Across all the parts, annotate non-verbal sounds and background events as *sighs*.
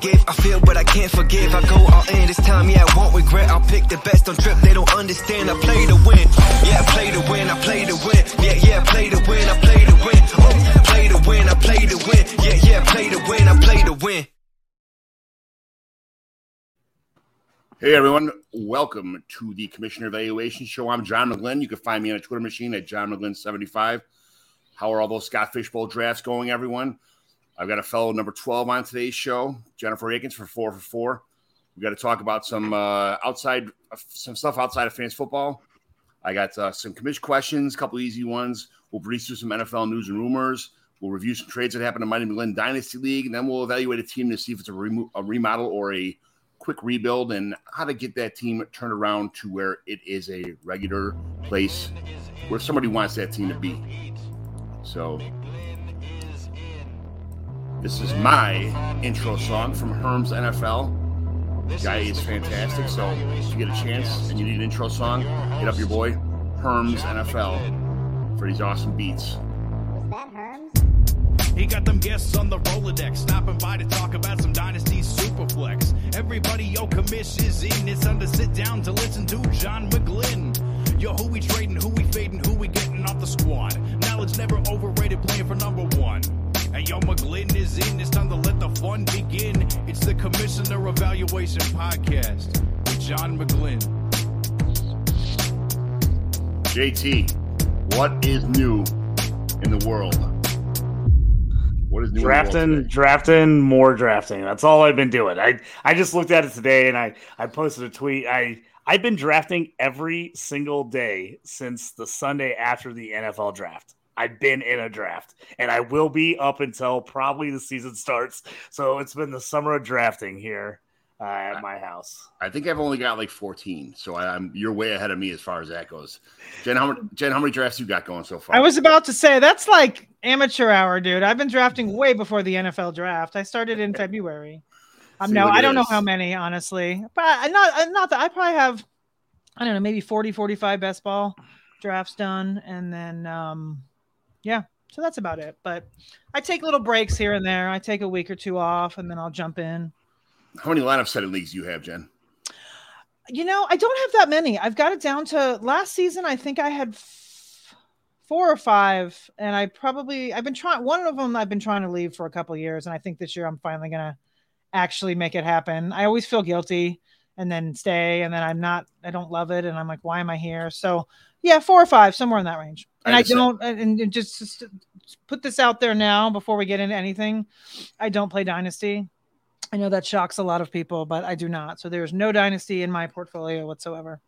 give. I feel, but I can't forgive. I go all in this time, yeah, I won't regret. I'll pick the best on trip. They don't understand. I play to win. Yeah, I play to win. I play to win. Yeah, yeah, play to win. I play to win. Oh, play to win. I play to win. Yeah, yeah, play to win. I play to win. Hey everyone, welcome to the Commissioner Evaluation Show. I'm John McGlynn. You can find me on a Twitter machine at John McGlynn75. How are all those Scott Fishbowl drafts going, everyone? I've got a fellow number 12 on today's show, Jennifer Eakins for four for four. We got to talk about some uh, outside, some stuff outside of fantasy football. I got uh, some commission questions, a couple easy ones. We'll breeze through some NFL news and rumors. We'll review some trades that happened in Mighty McGlynn Dynasty League, and then we'll evaluate a team to see if it's a, remo- a remodel or a quick rebuild and how to get that team turned around to where it is a regular place where somebody wants that team to be. So, this is my intro song from Herm's NFL. The guy is fantastic. So, if you get a chance and you need an intro song, hit up your boy Herm's NFL for these awesome beats. Was that Herms? He got them guests on the Rolodex, stopping by to talk about some Dynasty Superflex. Everybody, yo, commish is in. It's time to sit down to listen to John McGlynn. Yo, who we trading, who we fading, who we getting off the squad. Knowledge never overrated, is in. It's time to let the fun begin. It's the Commissioner Evaluation Podcast with John McGlynn. JT, what is new in the world? What is new drafting in the world drafting more drafting that's all i've been doing i i just looked at it today and i i posted a tweet i i've been drafting every single day since the sunday after the nfl draft i've been in a draft and i will be up until probably the season starts so it's been the summer of drafting here uh, at my house I think I've only got like 14, so I, I'm you're way ahead of me as far as that goes. Jen, how many Jen, how many drafts you got going so far? I was about to say that's like amateur hour, dude. I've been drafting way before the NFL draft. I started in February. Um, no, I don't know how many, honestly, but I, not not that I probably have. I don't know, maybe 40, 45 best ball drafts done, and then um, yeah, so that's about it. But I take little breaks here and there. I take a week or two off, and then I'll jump in. How many lineup setting leagues do you have, Jen? You know, I don't have that many. I've got it down to last season. I think I had f- four or five, and I probably I've been trying. One of them I've been trying to leave for a couple of years, and I think this year I'm finally gonna actually make it happen. I always feel guilty and then stay, and then I'm not. I don't love it, and I'm like, why am I here? So yeah, four or five, somewhere in that range. And I I, don't. And just, just put this out there now before we get into anything. I don't play Dynasty. I know that shocks a lot of people, but I do not. So there's no dynasty in my portfolio whatsoever.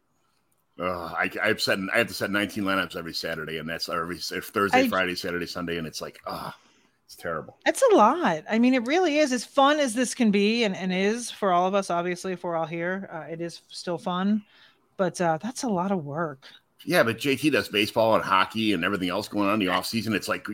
Uh, I, I've set I have to set 19 lineups every Saturday, and that's every Thursday, I- Friday, Saturday, Sunday, and it's like ah, it's terrible. It's a lot. I mean, it really is. As fun as this can be, and, and is for all of us, obviously, if we're all here, uh, it is still fun. But uh, that's a lot of work. Yeah, but JT does baseball and hockey and everything else going on in the off season. It's like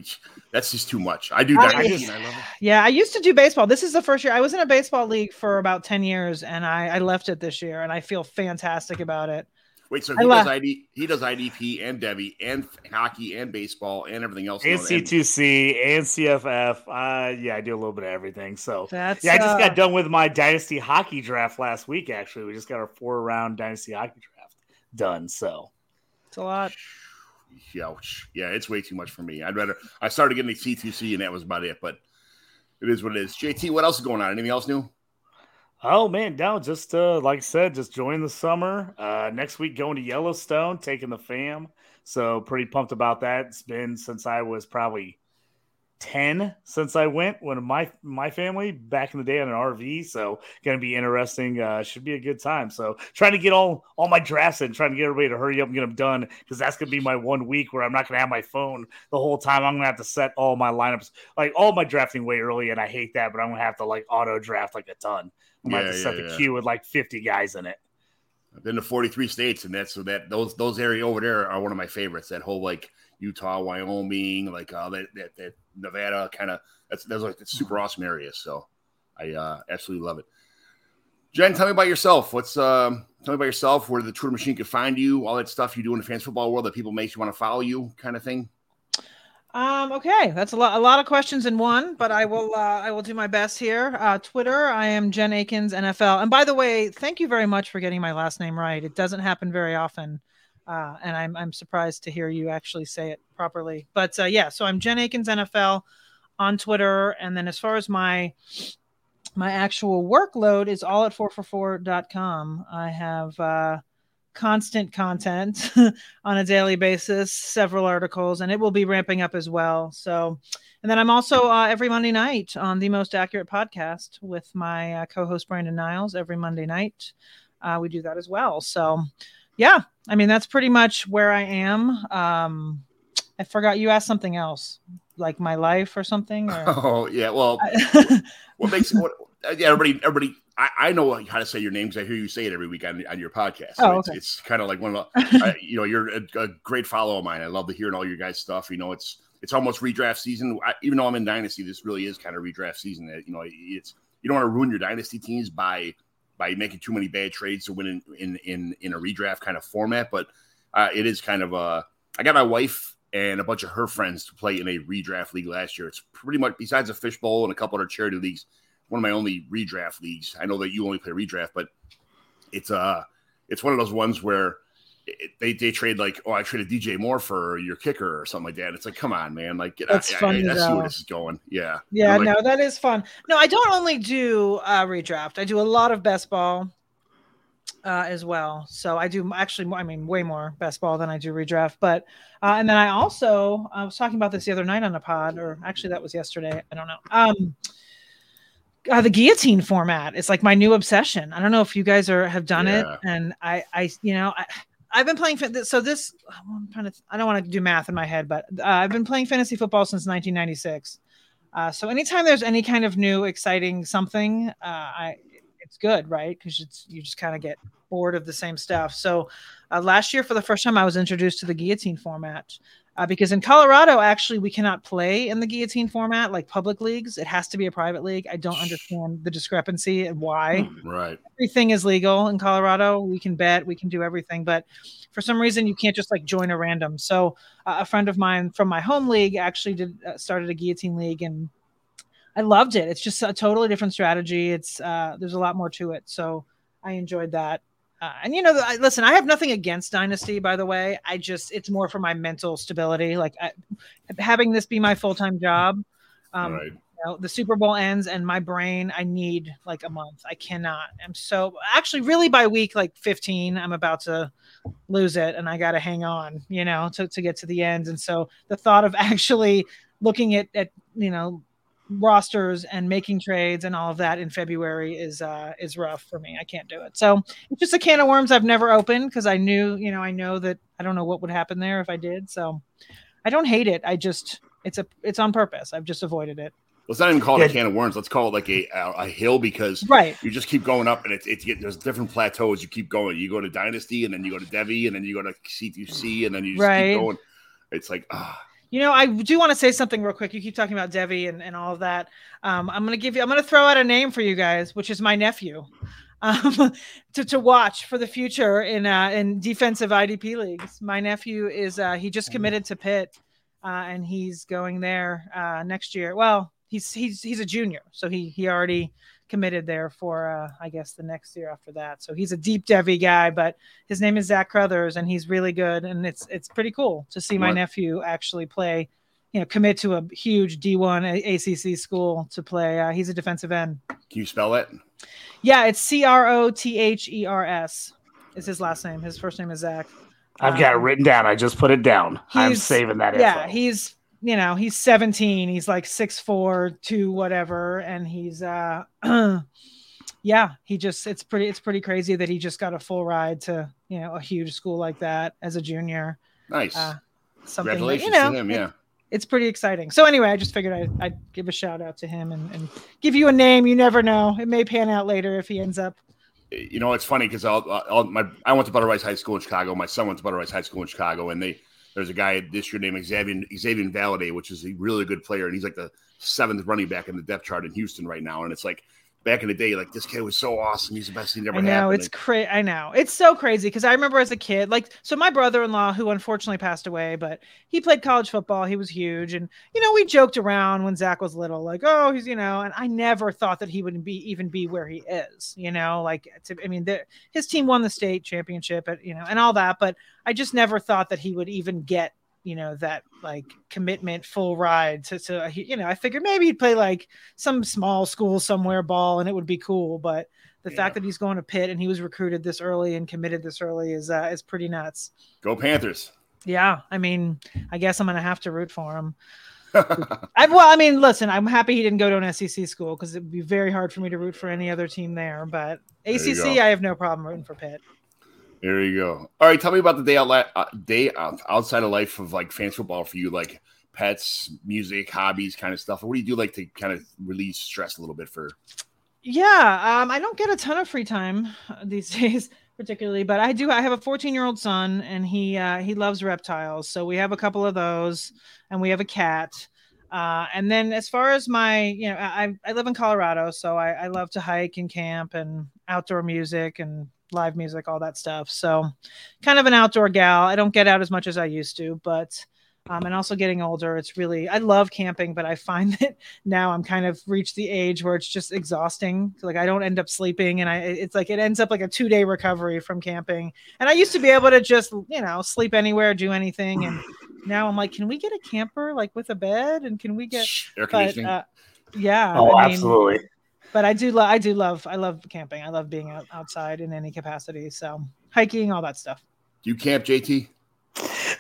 that's just too much. I do I dynasty, just- I love it. Yeah, I used to do baseball. This is the first year I was in a baseball league for about 10 years, and I, I left it this year, and I feel fantastic about it. Wait, so he love- does ID, he does IDP and Devy and hockey and baseball and everything else. and you and- c2c and cff uh yeah i do a little bit of everything so That's Yeah, I just uh, got done with my dynasty hockey draft last week. Actually, we just got our four round dynasty hockey draft done. So It's a lot. Ouch. Yeah, it's way too much for me. I'd rather I started getting C2C and that was about it, but it is what it is. JT, what else is going on? Anything else new? Oh man, no, just uh, like I said, just join the summer. Uh, next week going to Yellowstone, taking the fam. So pretty pumped about that. It's been since I was probably ten since I went when my my family back in the day on an RV. So gonna be interesting. Uh, should be a good time. So trying to get all all my drafts in, trying to get everybody to hurry up and get them done because that's gonna be my one week where I'm not gonna have my phone the whole time. I'm gonna have to set all my lineups, like all my drafting way early, and I hate that, but I'm gonna have to like auto draft like a ton. I'm have Yeah, to set the yeah. queue with like 50 guys in it. I've been to 43 states, and that's so that those those area over there are one of my favorites. That whole like Utah, Wyoming, like uh, that, that that Nevada kind of that's that's like it's super awesome areas. So I uh, absolutely love it. Jen, tell me about yourself. What's um, tell me about yourself? Where the Twitter machine can find you, all that stuff you do in the fans football world that people makes you want to follow you, kind of thing. Um, okay, that's a lot, a lot of questions in one, but I will, uh, I will do my best here. Uh, Twitter, I am Jen Eakins NFL, and by the way, thank you very much for getting my last name right. It doesn't happen very often, uh, and I'm, I'm surprised to hear you actually say it properly. But uh, yeah, so I'm Jen Eakins NFL on Twitter, and then as far as my my actual workload is all at 444.com. I have uh, constant content *laughs* on a daily basis, several articles, and it will be ramping up as well. So, and then I'm also uh, every Monday night on the Most Accurate podcast with my uh, co-host Brandon Niles every Monday night. Uh, we do that as well. So, yeah, I mean that's pretty much where I am. Um, I forgot you asked something else, like my life or something. Or... *laughs* Oh yeah, well, *laughs* what makes what? Yeah, everybody, everybody I, I know how to say your name because I hear you say it every week on, on your podcast. So Oh, it's, okay. it's kind of like one of the, *laughs* I, you know, you're a, a great follow of mine. I love to hearing all your guys' stuff. You know, it's it's almost redraft season. I, even though I'm in dynasty, this really is kind of redraft season. That You know, it's you don't want to ruin your dynasty teams by by making too many bad trades to win in in in, in a redraft kind of format. But uh, it is kind of uh, I got my wife and a bunch of her friends to play in a redraft league last year. It's pretty much besides a fishbowl and a couple other charity leagues one of my only redraft leagues. I know that you only play redraft, but it's uh it's one of those ones where it, they they trade like oh I traded DJ Moore for your kicker or something like that. It's like come on man, like get That's I, funny, I, I see where this is going. Yeah, Yeah, like, no, that is fun. No, I don't only do uh, redraft. I do a lot of best ball uh, as well. So I do actually, I mean, way more best ball than I do redraft. But uh, and then I also I was talking about this the other night on a pod, or actually that was yesterday. I don't know. Um, uh, the guillotine format is like my new obsession. I don't know if you guys are have done Yeah. it, and I, I, you know, I, I've been playing. So this, I'm trying to. I don't want to do math in my head, but uh, I've been playing fantasy football since 1996. Uh, so anytime there's any kind of new exciting something, uh, I it's good, right? Because it's you just kind of get bored of the same stuff. So uh, last year, for the first time, I was introduced to the guillotine format. Uh, because in Colorado, actually, we cannot play in the guillotine format like public leagues. It has to be a private league. I don't understand the discrepancy and why right. everything is legal in Colorado. We can bet, we can do everything, but for some reason you can't just like join a random. So uh, a friend of mine from my home league actually did uh, started a guillotine league, and I loved it. It's just a totally different strategy. It's uh, there's a lot more to it, so I enjoyed that. Uh, and you know, I, listen, I have nothing against Dynasty, by the way. I just it's more for my mental stability. Like I, having this be my full time job. Um, right. you know, the Super Bowl ends and my brain, I need like a month. I cannot. I'm so actually really by week like 15, I'm about to lose it and I got to hang on, you know, to, to get to the end. And so the thought of *laughs* actually looking at, at, you know, rosters and making trades and all of that in February is uh is rough for me. I can't do it. So it's just a can of worms I've never opened because I knew, you know, I know that I don't know what would happen there if I did. So I don't hate it. I just it's a it's on purpose. I've just avoided it. Let's not even call it a can of worms. Let's call it like a a, a hill because Right. you just keep going up and it's it's there's different plateaus. You keep going. You go to Dynasty and then you go to Devy and then you go to C2C and then you just Right. keep going. It's like ah You know, I do want to say something real quick. You keep talking about Devy and, and all of that. Um, I'm gonna give you I'm gonna throw out a name for you guys, which is my nephew. Um, *laughs* to, to watch for the future in uh, in defensive IDP leagues. My nephew is uh, he just committed to Pitt, uh, and he's going there uh, next year. Well, he's he's he's a junior, so he he already committed there for uh, I guess the next year after that. So he's a deep Devy guy, but his name is Zach Crothers, and he's really good, and it's it's pretty cool to see my What? nephew actually play. You know, commit to a huge D1 ACC school to play. Uh, he's a defensive end. can you spell it? Yeah, it's C R O T H E R S. Is his last name? His first name is Zach. I've got it Um, written down. I just put it down. I'm saving that Yeah, info. he's you know he's 17. He's like six four, two whatever, and he's uh, *clears throat* yeah, he just it's pretty it's pretty crazy that he just got a full ride to you know a huge school like that as a junior. Nice. Uh, something you know, to him. it- Yeah. it's pretty exciting. So anyway, I just figured I'd, I'd give a shout out to him and, and give you a name. You never know; it may pan out later if he ends up. you know, it's funny because I'll, I'll, my I went to Brother Rice High School in Chicago. My son went to Brother Rice High School in Chicago, and they there's a guy this year named Xavier Xavier Valladay, which is a really good player, and he's like the seventh running back in the depth chart in Houston right now. And it's like back in the day, like this kid was so awesome. He's the best thing that ever I know happened. it's crazy. I know it's so crazy because I remember as a kid, like, so my brother-in-law, who unfortunately passed away, but he played college football. He was huge, and you know, we joked around when Zach was little, like, oh, he's you know, and I never thought that he would be even be where he is. You know, like, to, I mean, the, his team won the state championship, at, you know, and all that, but I just never thought that he would even get you know that like commitment full ride to, to you know i figured maybe he'd play like some small school somewhere ball and it would be cool but the Yeah. fact that he's going to Pitt and he was recruited this early and committed this early is uh, is pretty nuts. Go Panthers. Yeah, I mean, I guess I'm gonna have to root for him. *laughs* I well, I mean, listen, I'm happy he didn't go to an SEC school because it would be very hard for me to root for any other team there. But ACC. I have no problem rooting for Pitt. There you go. All right, tell me about the day out uh, day out, outside of life of like fantasy football for you, like pets, music, hobbies, kind of stuff. What do you do like to kind of release stress a little bit for? Yeah, um, I don't get a ton of free time uh, *laughs* these days, particularly, but I do. I have a 14 year old son, and he uh, he loves reptiles, so we have a couple of those, and we have a cat. Uh, and then as far as my, you know, I I live in Colorado, so I, I love to hike and camp and outdoor music and live music, all that stuff. So, kind of an outdoor gal. I don't get out as much as I used to, but. Um, and also getting older, it's really I love camping, but I find *laughs* that now I'm kind of reached the age where it's just exhausting. Like I don't end up sleeping, and I it's like it ends up like a two day recovery from camping. And I used to be able to just you know sleep anywhere, do anything, and now I'm like, can we get a camper like with a bed, and can we get? Air But conditioning. uh, yeah, Oh, I mean, absolutely. But I do love I do love I love camping. I love being out, outside in any capacity. So hiking, all that stuff. do you camp, JT?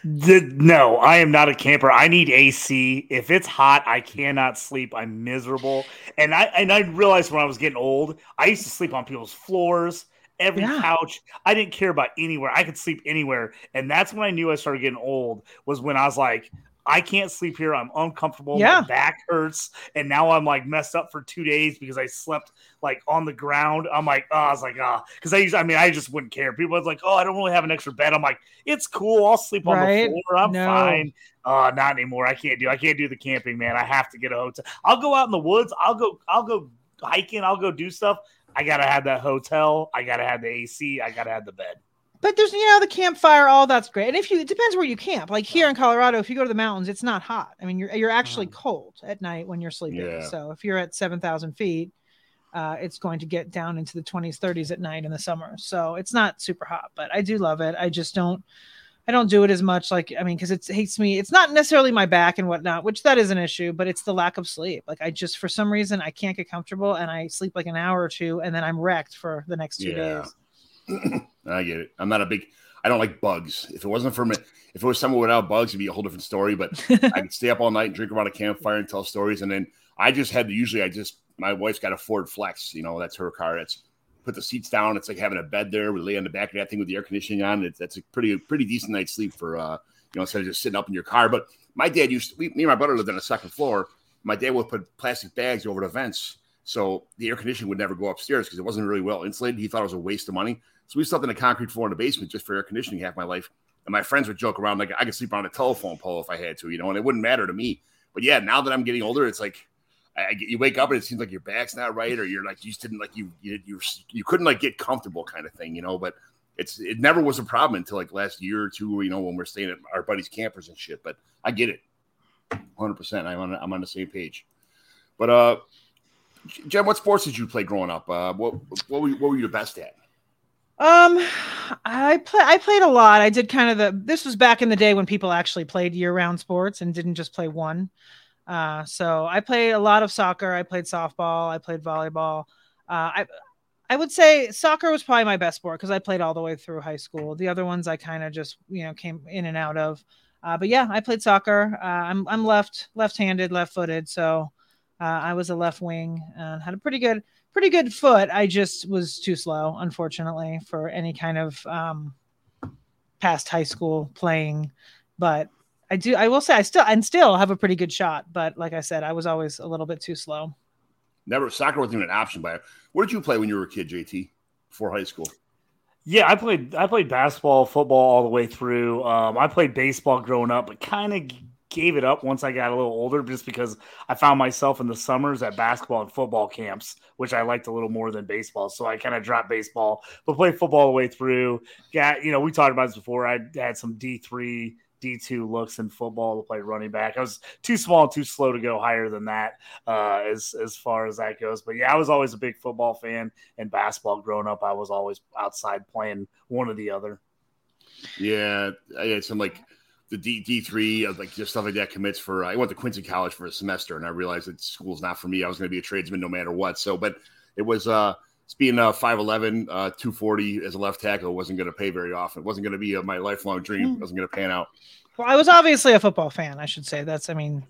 The- no, I am not a camper. I need AC. If it's hot, I cannot sleep. I'm miserable. And I and I realized when I was getting old, I used to sleep on people's floors, every Yeah. couch. I didn't care about anywhere. I could sleep anywhere. And that's when I knew I started getting old. Was when I was like, I can't sleep here. I'm uncomfortable. Yeah. My back hurts. And now I'm like messed up for two days because I slept like on the ground. I'm like, oh, I was like, ah, because I used, I mean, I just wouldn't care. People was like, oh, I don't really have an extra bed. I'm like, it's cool. I'll sleep on Right? the floor. I'm No. fine. Uh, not anymore. I can't do. I can't do the camping, man. I have to get a hotel. I'll go out in the woods. I'll go. I'll go hiking. I'll go do stuff. I gotta have that hotel. I gotta have the AC. I gotta have the bed. But there's you know the campfire, all that's great. And if you it depends where you camp. Like here in Colorado, if you go to the mountains, it's not hot. I mean, you're you're actually cold at night when you're sleeping. Yeah. So if you're at seven thousand feet, uh, it's going to get down into the 20s, 30s at night in the summer. So it's not super hot, but I do love it. I just don't. I don't do it as much. Like I mean, because it hates me. It's not necessarily my back and whatnot, which that is an issue, but it's the lack of sleep. Like I just for some reason I can't get comfortable, and I sleep like an hour or two, and then I'm wrecked for the next two Yeah. days. I get it. I'm not a big. I don't like bugs. If it wasn't for me, if it was someone without bugs, it'd be a whole different story. But I could stay up all night and drink around a campfire and tell stories. And then I just had to. Usually, I just my wife's got a Ford Flex. You know, that's her car. It's put the seats down. It's like having a bed there. We lay on the back of that thing with the air conditioning on. It's that's a pretty pretty decent night's sleep for uh you know instead of just sitting up in your car. But my dad used to, we, me and my brother lived on the second floor. My dad would put plastic bags over the vents. So the air conditioning would never go upstairs because it wasn't really well insulated. He thought it was a waste of money. So we slept in a concrete floor in the basement just for air conditioning half my life. And my friends would joke around like I could sleep on a telephone pole if I had to, you know, and it wouldn't matter to me. But yeah, now that I'm getting older, it's like I, you wake up and it seems like your back's not right, or you're like you just didn't like you you you, you couldn't like get comfortable kind of thing, you know. But it's it never was a problem until like last year or two, you know, when we're staying at our buddies' campers and shit. But I get it, hundred percent. I'm on I'm on the same page. But uh, Jen, what sports did you play growing up? Uh, what what were you, what were you the best at? Um, I play. I played a lot. I did kind of the. This was back in the day when people actually played year-round sports and didn't just play one. Uh, so I played a lot of soccer. I played softball. I played volleyball. Uh, I I would say soccer was probably my best sport because I played all the way through high school. The other ones I kind of just you know came in and out of. Uh, but yeah, I played soccer. Uh, I'm I'm left left-handed, left-footed, so uh, I was a left wing and had a pretty good pretty good foot. I just was too slow, unfortunately, for any kind of um, past high school playing. But I do, I will say, I still and still have a pretty good shot. But like I said, I was always a little bit too slow. Never soccer wasn't even an option. By where did you play when you were a kid, JT? Before high school, Yeah, I played I played basketball, football all the way through. Um, I played baseball growing up, but kind of gave it up once I got a little older, just because I found myself in the summers at basketball and football camps, which I liked a little more than baseball. So I kind of dropped baseball, but played football the way through. Got you know we talked about this before. I had some D three D2 looks in football to play running back. I was too small too slow to go higher than that uh, as, as far as that goes. But yeah, I was always a big football fan and basketball growing up. I was always outside playing one or the other. Yeah, I had some like the D D three, like just stuff like that commits for. I went to Quincy College for a semester, and I realized that school's not for me. I was going to be a tradesman no matter what. So, but it was uh being uh 5'11, uh 240 as a left tackle wasn't going to pay very often. It wasn't going to be uh, my lifelong dream. It wasn't going to pan out. Well, I was obviously a football fan. I should say that's. I mean,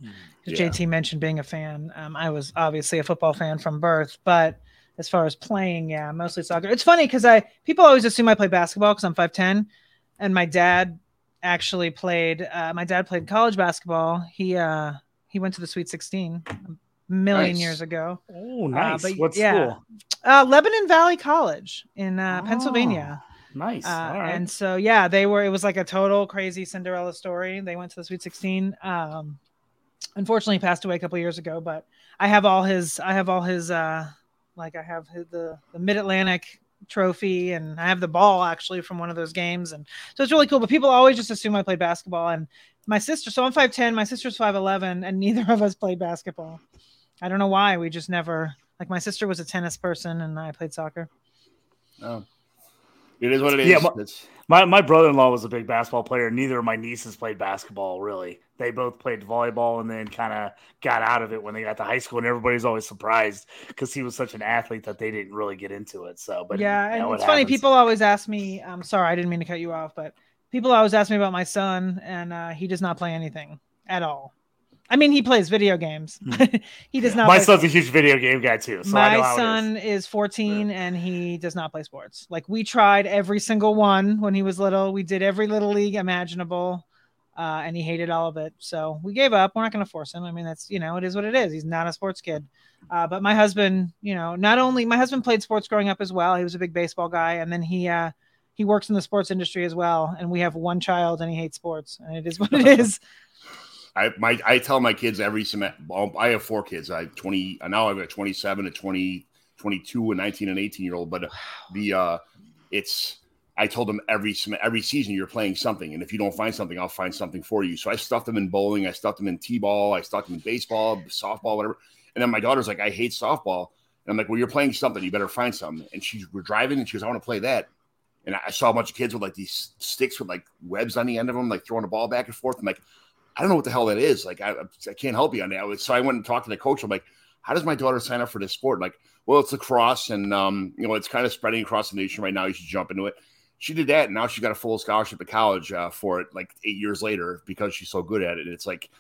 Yeah. JT mentioned being a fan. Um, I was obviously a football fan from birth, but as far as playing, yeah, mostly soccer. It's funny because I people always assume I play basketball because I'm five ten, and my dad actually played. Uh, my dad played college basketball. He uh, he went to the Sweet Sixteen a million Nice. years ago. Oh, nice. but what yeah. school? Uh, Lebanon Valley College in uh, Pennsylvania. Nice. Uh, All right. And so yeah, they were. It was like a total crazy Cinderella story. They went to the Sweet Sixteen. Um, unfortunately, he passed away a couple years ago. But I have all his. I have all his. Uh, like I have his, the the Mid Atlantic trophy, and I have the ball actually from one of those games, and so it's really cool. But people always just assume I played basketball, and my sister. So I'm five ten. My sister's five eleven, and *laughs* neither of us played basketball. I don't know why. We just never. Like my sister was a tennis person, and I played soccer. Oh. It is what it is. Yeah, but- It's- My my brother in law was a big basketball player. Neither of my nieces played basketball. Really, they both played volleyball and then kind of got out of it when they got to high school. And everybody's always surprised because he was such an athlete that they didn't really get into it. So, but yeah, you and know, it it's funny. People always ask me. I'm sorry, I didn't mean to cut you off, but people always ask me about my son, and uh, he does not play anything at all. I mean, he plays video games. *laughs* he does not. Hmm. My son's a huge video game guy too. So my son is 14 and he does not play sports. Like we tried every single one when he was little. We did every little league imaginable, uh, and he hated all of it. So we gave up. We're not going to force him. I mean, that's you know, it is what it is. He's not a sports kid. Uh, but my husband, you know, not only my husband played sports growing up as well. He was a big baseball guy, and then he uh, he works in the sports industry as well. And we have one child, and he hates sports, and it is what it *laughs* is. I my I tell my kids every semester. I have four kids. I have twenty now. I've got twenty seven, a 20, 22, a nineteen, and eighteen year old. But the uh, it's I told them every every season you're playing something, and if you don't find something, I'll find something for you. So I stuffed them in bowling. I stuffed them in t-ball. I stuffed them in baseball, softball, whatever. And then my daughter's like, I hate softball. And I'm like, well, you're playing something. You better find something. And she's we're driving, and she goes, I want to play that. And I saw a bunch of kids with like these sticks with like webs on the end of them, like throwing a ball back and forth. I'm like, I don't know what the hell that is. Like, I, I can't help you on that. So I went and talked to the coach. I'm like, how does my daughter sign up for this sport? Like, well, it's lacrosse, and um, you know, it's kind of spreading across the nation right now. You should jump into it. She did that, and now she got a full scholarship at college uh, for it. Like eight years later, because she's so good at it. And it's like,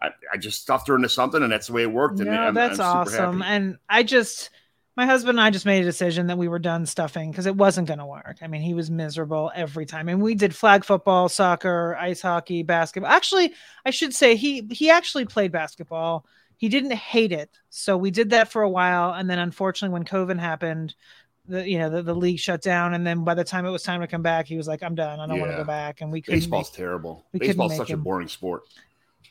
I, I just stuffed her into something, and that's the way it worked. And No, I'm, that's I'm super awesome. happy. And I just, my husband and I just made a decision that we were done stuffing because it wasn't going to work. I mean, he was miserable every time. And we did flag football, soccer, ice hockey, basketball. Actually, I should say he he actually played basketball. He didn't hate it, so we did that for a while. And then, unfortunately, when COVID happened, the you know the, the league shut down. And then by the time it was time to come back, he was like, "I'm done. I don't want to go back." And we couldn't. Baseball's make- terrible. Baseball's such a boring sport.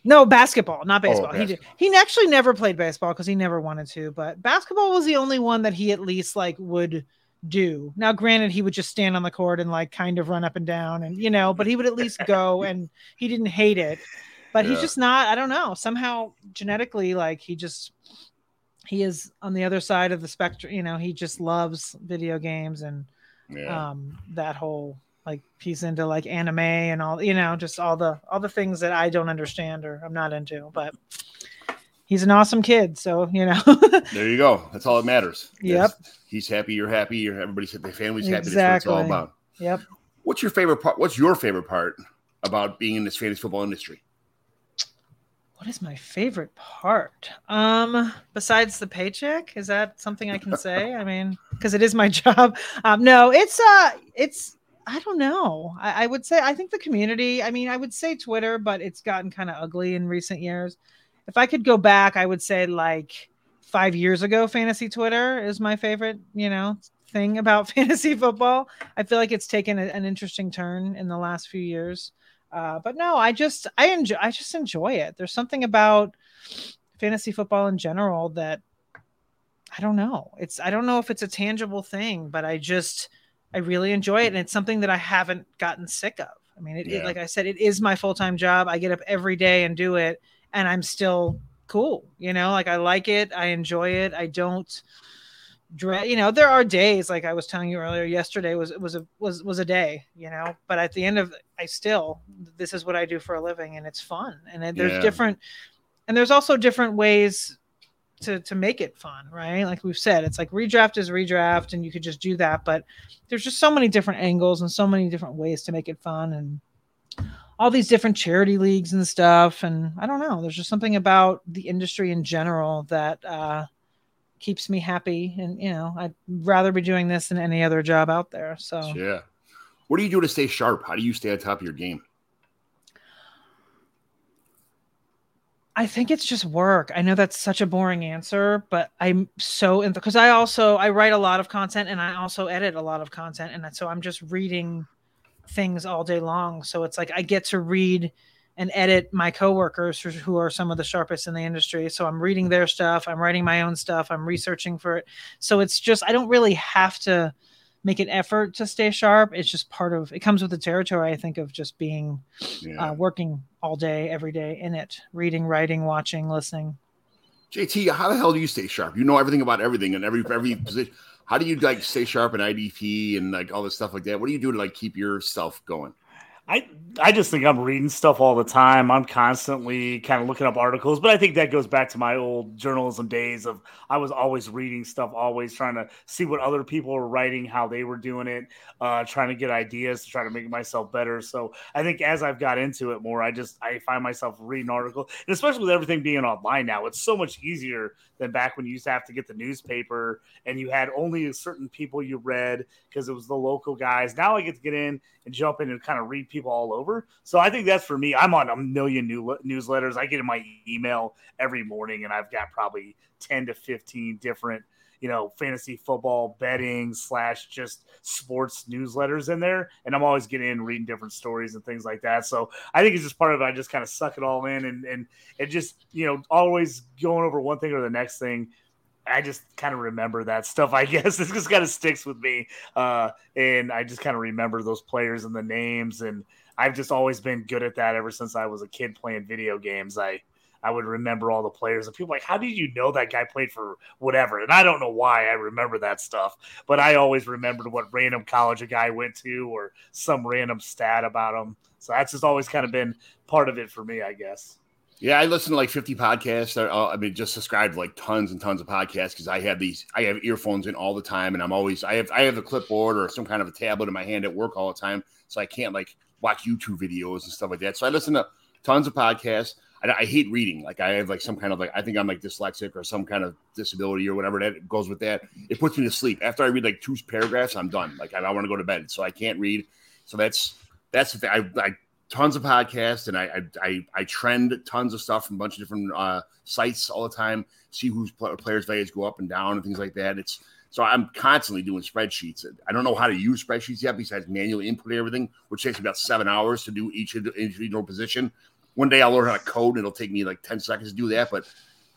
No, basketball, not Oh, baseball. he did, he actually never played baseball because he never wanted to. But basketball was the only one that he at least like would do. Now, granted, he would just stand on the court and like kind of run up and down, and you know, but he would at least go, *laughs* and he didn't hate it. But he's just not. I don't know. Somehow genetically, like he just he is on the other side of the spectrum. You know, he just loves video games and Yeah. um that whole like piece into like anime and all you know just all the all the things that i don't understand or i'm not into but he's an awesome kid so you know *laughs* There you go. That's all that matters. Yep. That's- He's happy. You're happy. You're everybody's the family's happy. That's what it's all about. yep What's your favorite part? What's your favorite part about being in this fantasy football industry? what is my favorite part um besides the paycheck is that something i can say i mean because it is my *laughs* job um no it's uh it's i don't know I, I would say i think the community i mean i would say twitter but it's gotten kind of ugly in recent years if i could go back i would say like five years ago fantasy twitter is my favorite you know thing about *laughs* fantasy football i feel like it's taken a- an interesting turn in the last few years Uh, but no, I just I enjoy I just enjoy it. There's something about fantasy football in general that I don't know. It's I don't know if it's a tangible thing, but I just I really enjoy it, and it's something that I haven't gotten sick of. I mean, it, it like I said, it is my full time job. I get up every day and do it, and I'm still cool. You know, like I like it. I enjoy it. I don't dread. You know, there are days like I was telling you earlier. Yesterday was was a was was a day. You know, but at the end of, I still this is what I do for a living, and it's fun. And there's Yeah. different, and there's also different ways to to make it fun, right? Like we've said, it's like redraft is redraft, and you could just do that. But there's just so many different angles and so many different ways to make it fun, and all these different charity leagues and stuff. And I don't know, there's just something about the industry in general that uh, keeps me happy. And you know, I'd rather be doing this than any other job out there. So Yeah. What do you do to stay sharp? How do you stay on top of your game? I think it's just work. I know that's such a boring answer, but I'm so in because I also I write a lot of content and I also edit a lot of content and so I'm just reading things all day long. So it's like I get to read and edit my coworkers who- who are some of the sharpest in the industry. So I'm reading their stuff, I'm writing my own stuff, I'm researching for it. So it's just I don't really have to make an effort to stay sharp. It's just part of it comes with the territory I think of just being Yeah. uh, working all day, every day in it, reading, writing, watching, listening. JT, how the hell do you stay sharp? You know everything about everything and every every position. How do you like stay sharp in IDP and like all this stuff like that? What do you do to like keep yourself going? I I just think I'm reading stuff all the time. I'm constantly kind of looking up articles, but I think that goes back to my old journalism days of I was always reading stuff, always trying to see what other people were writing, how they were doing it, uh, trying to get ideas to try to make myself better. So I think as I've got into it more, I just I find myself reading articles, and especially with everything being online now, it's so much easier than back when you used to have to get the newspaper and you had only certain people you read because it was the local guys. Now I get to get in and jump in and kind of read people all over. So I think that's for me. I'm on a million new newsletters. I get in my email every morning, and I've got probably ten to fifteen different, you know, fantasy football betting slash just sports newsletters in there, and I'm always getting in reading different stories and things like that. So I think it's just part of it. I just kind of suck it all in, and and it just you know always going over one thing or the next thing. I just kind of remember that stuff. I *laughs* guess it just kind of sticks with me, uh, and I just kind of remember those players and the names. And I've just always been good at that ever since I was a kid playing video games. I I would remember all the players, and people like, how did you know that guy played for whatever? And I don't know why I remember that stuff, but I always remembered what random college a guy went to or some random stat about him. So that's just always kind of been part of it for me, I guess. Yeah, I listen to like 50 podcasts. I mean, just subscribe to like tons and tons of podcasts because I have these, I have earphones in all the time, and I'm always, I have, I have a clipboard or some kind of a tablet in my hand at work all the time, so I can't like watch YouTube videos and stuff like that. So I listen to tons of podcasts. I, I hate reading. Like I have like some kind of like, I think I'm like dyslexic or some kind of disability or whatever that goes with that. It puts me to sleep. After I read like two paragraphs, I'm done. Like I, I want to go to bed, so I can't read. So that's that's the thing. I, I tons of podcasts and I, I I trend tons of stuff from a bunch of different uh, sites all the time. See whose pl- players' values go up and down and things like that. It's so I'm constantly doing spreadsheets. I don't know how to use spreadsheets yet, besides manually input everything, which takes about seven hours to do each individual position. One day I'll learn how to code. And it'll take me like ten seconds to do that, but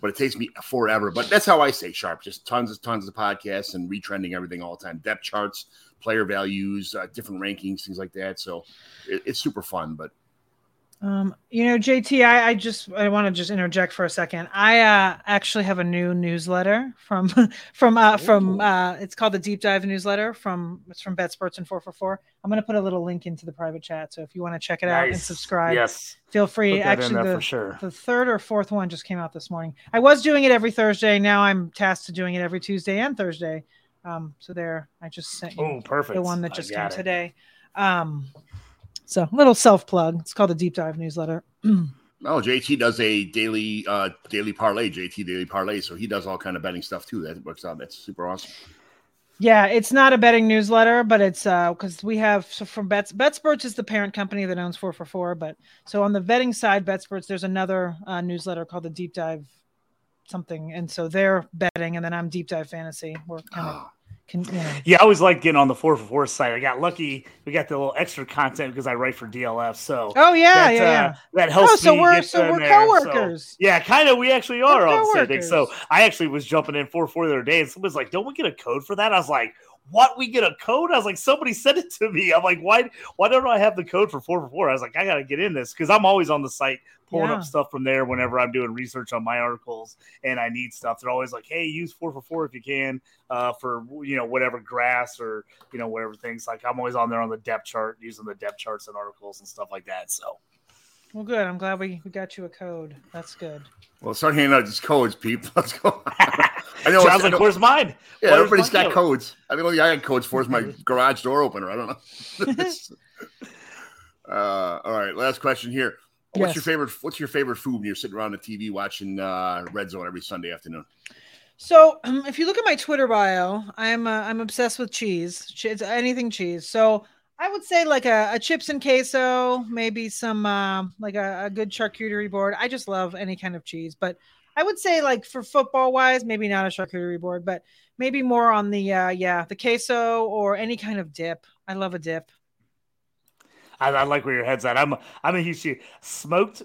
but it takes me forever. But that's how I stay sharp. Just tons and tons of podcasts and retrending everything all the time. Depth charts, player values, uh, different rankings, things like that. So it, it's super fun. But Um, you know, JT, I, I just I want to just interject for a second. I uh, actually have a new newsletter from *laughs* from uh, from uh, it's called the Deep Dive newsletter from it's from BetSperts and four four four. I'm gonna put a little link into the private chat, so if you want to check it out and subscribe, Yes, feel free. put that in Actually, the, sure. the third or fourth one just came out this morning. I was doing it every Thursday. Now I'm tasked to doing it every Tuesday and Thursday. Um, so there, I just sent you Oh, perfect. the one that just came it. today. Um, so little self plug. It's called the Deep Dive newsletter. *clears throat* Oh, JT does a daily uh daily parlay, JT daily parlay. So he does all kind of betting stuff too. That works out. That's super awesome. Yeah, it's not a betting newsletter, but it's uh because we have so from Bets BetSperts is the parent company that owns four for four. But so on the betting side, BetSperts, there's another uh, newsletter called the Deep Dive something, and so they're betting, and then I'm Deep Dive Fantasy. We're kind of Oh, Can, know. Yeah, I always like getting on the four for four site. I got lucky; we got the little extra content because I write for DLF. So Oh yeah, that, yeah, uh, yeah. that helps Oh, so we're so we're there. So, coworkers. yeah, kind of. We actually are We're on the same thing. So. I actually was jumping in four four the other day, and someone's like, "Don't we get a code for that?" I was like, "What? We get a code?" I was like, "Somebody sent it to me." I'm like, "Why? Why don't I have the code for four for four? I was like, "I got to get in this because I'm always on the site pulling Yeah. up stuff from there whenever I'm doing research on my articles and I need stuff. They're always like, "Hey, use four for four if you can uh, for you know whatever grass or you know whatever things." Like I'm always on there on the depth chart using the depth charts and articles and stuff like that. So Well, good. I'm glad we, we got you a code. That's good. Well, start handing out these codes, people. Let's go. I know. John's I like, know- "Where's mine?" yeah, Where's everybody's my got code? codes. I think the only I got codes for is my *laughs* garage door opener. I don't know. *laughs* *laughs* uh, all right, last question here. What's your favorite? What's your favorite food when you're sitting around the TV watching uh, Red Zone every Sunday afternoon? So, um, if you look at my Twitter bio, I'm uh, I'm obsessed with cheese. It's anything cheese. So, I would say like a, a chips and queso, maybe some uh, like a, a good charcuterie board. I just love any kind of cheese, but I would say like for football wise, maybe not a charcuterie board, but maybe more on the uh, yeah the queso or any kind of dip. I love a dip. I, I like where your head's at. I'm I'm a huge cheese- smoked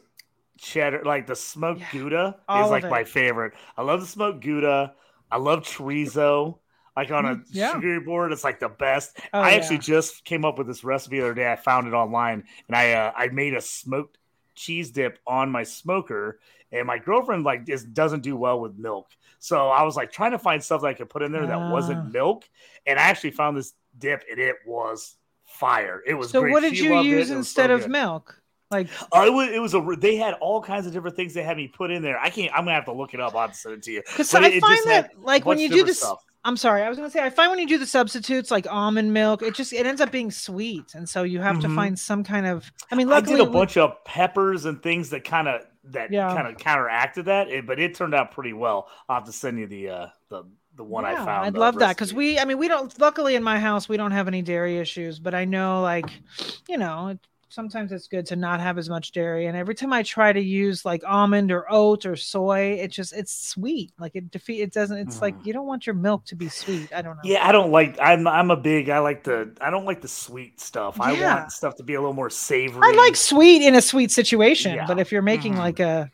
cheddar, like the smoked Yeah, Gouda is like my favorite. I love the smoked Gouda. I love chorizo. Like on a Mm, yeah. charcuterie board, it's like the best. Oh, I yeah. actually just came up with this recipe the other day. I found it online, and I uh, I made a smoked cheese dip on my smoker. And my girlfriend like just doesn't do well with milk, so I was like trying to find stuff that I could put in there that Ah. wasn't milk. And I actually found this dip, and it was fire. It was So, great. what did She you it. use It so instead of good. milk? Like Uh, it was it was a they had all kinds of different things they had me put in there. I can't. I'm gonna have to look it up. I'll send it to you. Because I find that like when you do this, stuff. I'm sorry, I was gonna say I find when you do the substitutes like almond milk, it just it ends up being sweet, and so you have to Mhm. find some kind of. I mean, luckily, I did a we- bunch of peppers and things that kind of that Yeah. kind of counteracted that, it- but it turned out pretty well. I'll have to send you the uh the the one I Yeah, found. I'd the love that because we, I mean, we don't. Luckily, in my house, we don't have any dairy issues, but I know, like, you know, it, sometimes it's good to not have as much dairy. And every time I try to use like almond or oat or soy, it just it's sweet. Like it defeat. It doesn't. It's like Mm. you don't want your milk to be sweet. I don't know. Yeah, I don't like. I'm I'm a big. I like the. I don't like the sweet stuff. I want stuff to be a little more savory. I like sweet in a sweet situation, Yeah. but if you're making Mhm. like a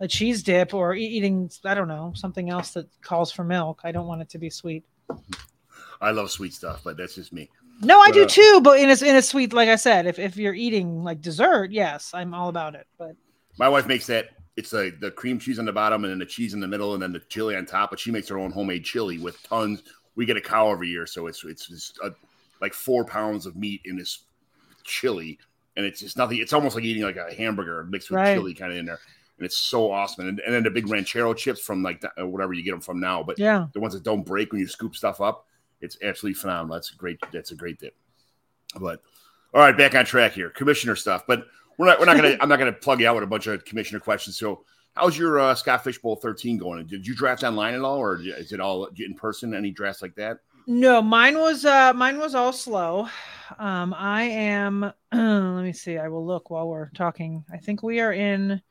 a cheese dip or e- eating, I don't know, something else that calls for milk, I don't want it to be sweet. I love sweet stuff, but that's just me. No, I But, do too, but in a in a sweet, like I said, if if you're eating like dessert, yes, I'm all about it. But My wife makes that. It's like the cream cheese on the bottom and then the cheese in the middle and then the chili on top. But she makes her own homemade chili with tons. We get a cow every year, so it's it's just uh like four pounds of meat in this chili, and it's just nothing. It's almost like eating like a hamburger mixed with Right. chili kind of in there, and it's so awesome. And, and then the big ranchero chips from like the, uh, whatever you get them from now, but yeah, the ones that don't break when you scoop stuff up, it's absolutely phenomenal. That's a great. That's a great dip. But all right, back on track here, commissioner stuff. But we're not. We're not gonna. *laughs* I'm not gonna plug you out with a bunch of commissioner questions. So, how's your uh, Scott Fishbowl 13 going? Did you draft online at all, or is it all in person? Any drafts like that? no, mine was uh mine was all slow. Um, I am. *clears throat* let me see. I will look while we're talking. I think we are in.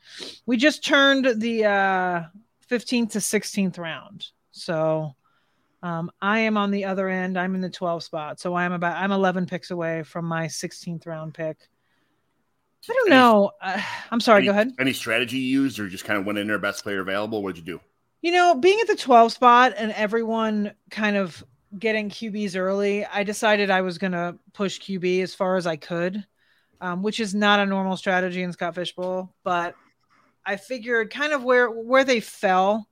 We just turned the uh 15th to 16th round, so. Um, I am on the other end. I'm in the 12 spot, so I'm about I'm 11 picks away from my 16th round pick. I don't Any- know. Uh, *sighs* I'm sorry. any, Go ahead. Any strategy you used, or just kind of went in there, best player available? What'd you do? You know, being at the 12 spot and everyone kind of getting QBs early, I decided I was going to push QB as far as I could, um, which is not a normal strategy in Scott Fishbowl. But I figured kind of where where they fell.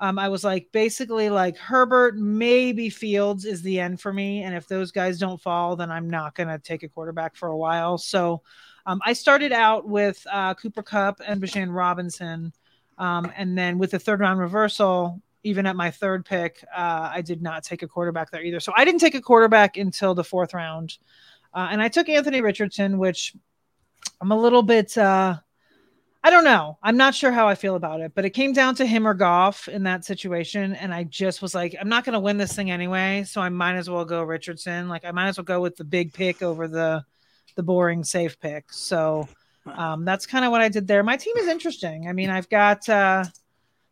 Um, I was like basically like Herbert, maybe Fields is the end for me, and if those guys don't fall, then I'm not going to take a quarterback for a while. So um, I started out with uh, Cooper Kupp and Bijan Robinson. Um, and then with the third round reversal, even at my third pick, uh, I did not take a quarterback there either. So I didn't take a quarterback until the fourth round. Uh, and I took Anthony Richardson, which I'm a little bit, uh, I don't know. I'm not sure how I feel about it, but it came down to him or Goff in that situation. And I just was like, I'm not going to win this thing anyway. So I might as well go Richardson. Like I might as well go with the big pick over the, the boring safe pick. So, um, that's kind of what I did there. My team is interesting. I mean, I've got uh,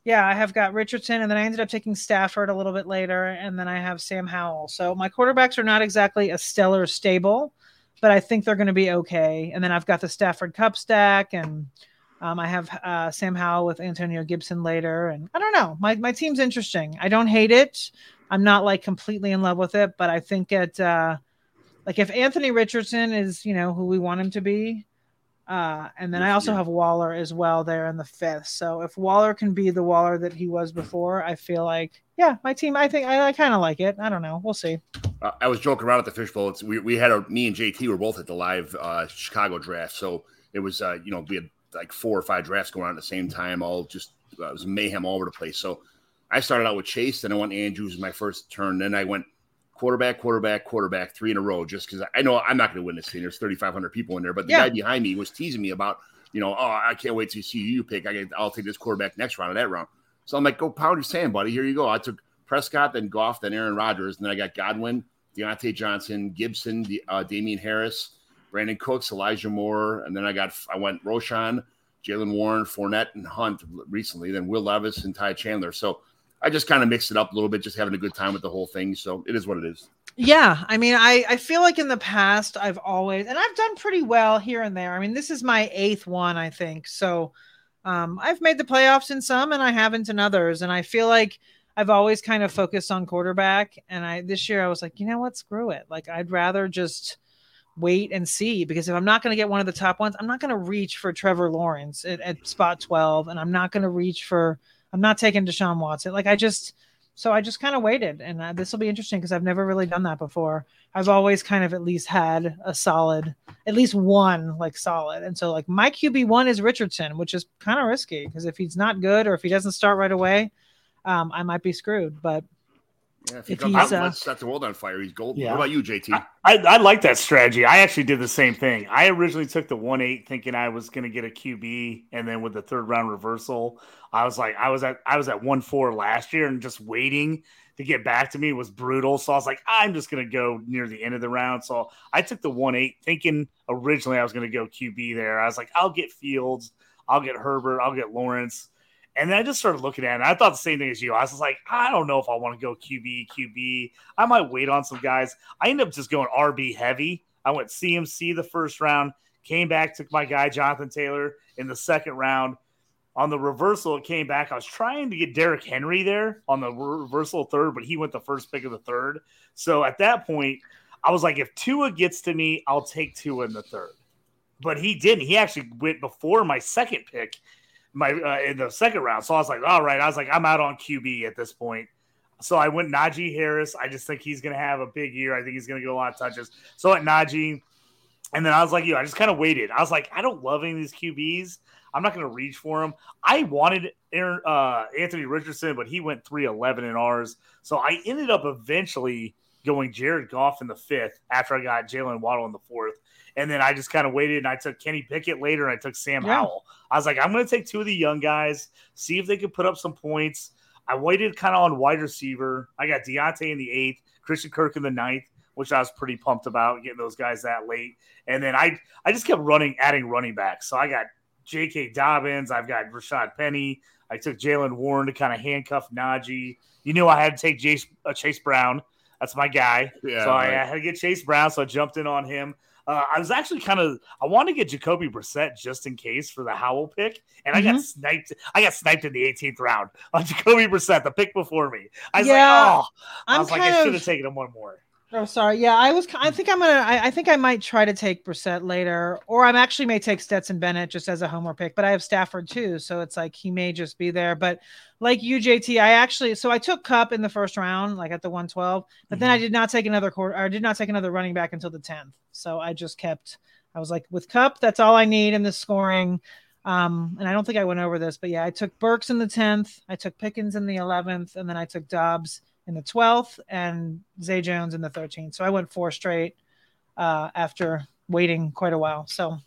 Yeah, I have got Richardson, and then I ended up taking Stafford a little bit later, and then I have Sam Howell. So my quarterbacks are not exactly a stellar stable, but I think they're going to be okay. And then I've got the Stafford Kupp stack, and um, I have uh, Sam Howell with Antonio Gibson later, and I don't know. My my team's interesting. I don't hate it. I'm not like completely in love with it, but I think it. Uh, like if Anthony Richardson is, you know, who we want him to be, uh, and then I also have Waller as well there in the fifth. So if Waller can be the Waller that he was before, I feel like, yeah, my team, I think I, I kind of like it. I don't know. We'll see. Uh, I was joking around at the fishbowl. It's, we, we had a, me and JT were both at the live uh, Chicago draft. So it was, uh, you know, we had like four or five drafts going on at the same time, all just, uh, it was mayhem all over the place. So I started out with Chase, then I went Andrews my first turn. Then I went quarterback, quarterback, quarterback, three in a row, just because I know I'm not going to win this thing. There's 3,500 people in there, but the Yeah. guy behind me was teasing me about, you know, oh, I can't wait to see you pick. I get, I'll take this quarterback next round or that round. So I'm like, go pound your sand, buddy. Here you go. I took Prescott, then Goff, then Aaron Rodgers, and then I got Godwin, Diontae Johnson, Gibson, the, uh, Damien Harris, Brandin Cooks, Elijah Moore, and then I got I went Roshan, Jaylen Warren, Fournette, and Hunt recently. Then Will Levis and Ty Chandler. So I just kind of mixed it up a little bit, just having a good time with the whole thing. So it is what it is. Yeah, I mean, I I feel like in the past I've always and I've done pretty well here and there. I mean, this is my eighth one, I think. So, um, I've made the playoffs in some, and I haven't in others. And I feel like I've always kind of focused on quarterback. And I this year I was like, you know what, screw it. Like I'd rather just wait and see because if I'm not going to get one of the top ones, I'm not going to reach for Trevor Lawrence at, at spot 12, and I'm not going to reach for. I'm not taking Deshaun Watson. Like I just. So I just kind of waited, and uh, this will be interesting because I've never really done that before. I've always kind of at least had a solid, at least one like solid, and so like my QB one is Richardson, which is kind of risky because if he's not good or if he doesn't start right away, um, I might be screwed. But Yeah, if he If comes out, uh, let's set the world on fire. He's golden. Yeah. What about you, JT? I, I like that strategy. I actually did the same thing. I originally took the one eight thinking I was going to get a QB, and then with the third round reversal, I was like, I was at I was at one four last year, and just waiting to get back to me was brutal. So I was like, I'm just going to go near the end of the round. So I took the one eight, thinking originally I was going to go QB there. I was like, I'll get Fields, I'll get Herbert, I'll get Lawrence. And then I just started looking at it. And I thought the same thing as you. I was like, I don't know if I want to go QB, QB. I might wait on some guys. I ended up just going RB heavy. I went CMC the first round, came back, took my guy Jonathan Taylor in the second round. On the reversal, it came back. I was trying to get Derrick Henry there on the reversal third, but he went the first pick of the third. So at that point, I was like, if Tua gets to me, I'll take Tua in the third. But he didn't. He actually went before my second pick, my uh, in the second round. So I was like, all right. I was like, I'm out on QB at this point. So I went Najee Harris. I just think he's going to have a big year. I think he's going to get a lot of touches. So at Najee, and then I was like, you, I just kind of waited. I was like, I don't love any of these QBs. I'm not going to reach for him. I wanted Aaron, uh, Anthony Richardson, but he went 311 in ours. So I ended up eventually going Jared Goff in the fifth after I got Jalen Waddle in the fourth. And then I just kind of waited and I took Kenny Pickett later and I took Sam Yeah. Howell. I was like, I'm going to take two of the young guys, see if they could put up some points. I waited kind of on wide receiver. I got Diontae in the eighth, Christian Kirk in the ninth, which I was pretty pumped about getting those guys that late. And then I I just kept running, adding running backs. So I got J.K. Dobbins. I've got Rashaad Penny. I took Jaylen Warren to kind of handcuff Najee. You knew I had to take Chase, uh, Chase Brown. That's my guy. Yeah, so I. I had to get Chase Brown. So I jumped in on him. Uh, I was actually kind of I wanted to get Jacoby Brissett just in case for the Howell pick, and I got Mhm. sniped. I got sniped in the 18th round on *laughs* Jacoby Brissett, the pick before me. I was Yeah, like, oh, I I'm was like, I should have taken him one more. Oh, sorry. Yeah, I was. I think I'm gonna. I, I think I might try to take Brissett later, or I'm actually may take Stetson Bennett just as a homer pick. But I have Stafford too, so it's like he may just be there. But like you, JT, I actually. So I took Kupp in the first round, like at the 112, but then I did not take another quarter. I did not take another running back until the 10th. So I just kept. I was like, with Kupp, that's all I need in the scoring. Um, and I don't think I went over this, but yeah, I took Burks in the 10th, I took Pickens in the 11th, and then I took Dobbs in the 12th and Zay Jones in the 13th. So I went four straight uh, after waiting quite a while. So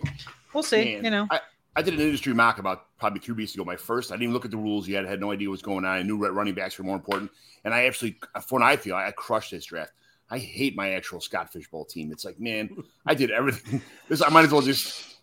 we'll see. Man, you know, I, I did an industry mock about probably two weeks ago. My first, I didn't even look at the rules yet. I had no idea what was going on. I knew running backs were more important, and I actually, for what I feel, I crushed this draft. I hate my actual Scott Fishbowl team. It's like, man, I did everything. *laughs* This I might as well just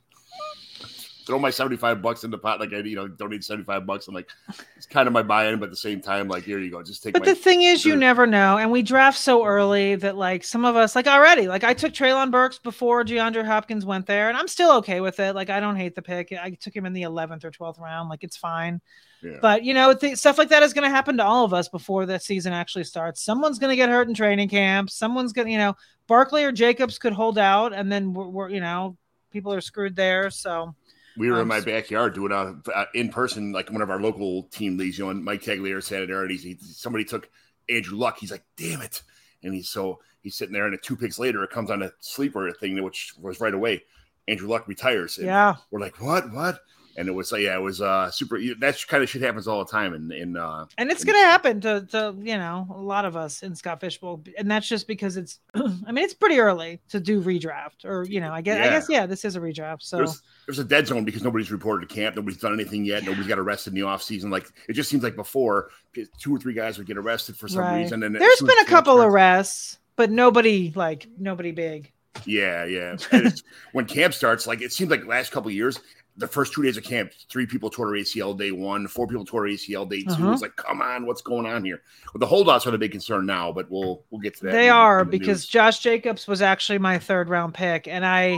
throw my seventy five bucks in the pot. Like I, you know, donate seventy five bucks. I'm like, it's kind of my buy-in, but at the same time, like here you go, just take. It. But the thing is, you never know, and we draft so early that like some of us, like already, like I took Treylon Burks before DeAndre Hopkins went there, and I'm still okay with it. Like I don't hate the pick. I took him in the 11th or 12th round. Like it's fine. Yeah. But you know, th- stuff like that is going to happen to all of us before the season actually starts. Someone's going to get hurt in training camp. Someone's going to, you know, Barkley or Jacobs could hold out, and then we're, we're you know, people are screwed there. So we were in Um, my backyard doing a uh, in person, like one of our local team leagues. You know, and Mike Tagliere sat there, and he's, he, somebody took Andrew Luck. He's like, "Damn it!" And he's so he's sitting there, and a two picks later, it comes on a sleeper thing, which was right away. Andrew Luck retires. And yeah, we're like, "What? What?" And it was like, yeah, it was uh super. That kind of shit happens all the time, in in uh, and it's going to happen to to you know a lot of us in Scott Fishbowl, and that's just because it's. *clears throat* I mean, it's pretty early to do redraft, or you know, I guess I Yeah. guess yeah, this is a redraft. So there's there's a dead zone because nobody's reported to camp, nobody's done anything yet, nobody's got arrested in the off season. Like it just seems like before, two or three guys would get arrested for some Right. reason, and there's been a couple arrests, but nobody like nobody big. Yeah, yeah. *laughs* And when camp starts, like it seems like last couple of years, the first two days of camp, three people tore their ACL day one, four people tore ACL day 2 Uh-huh. It's like, come on, what's going on here? Well, the holdouts are the big concern now, but we'll we'll get to that. They in- are in the because news. Josh Jacobs was actually my third round pick, and I,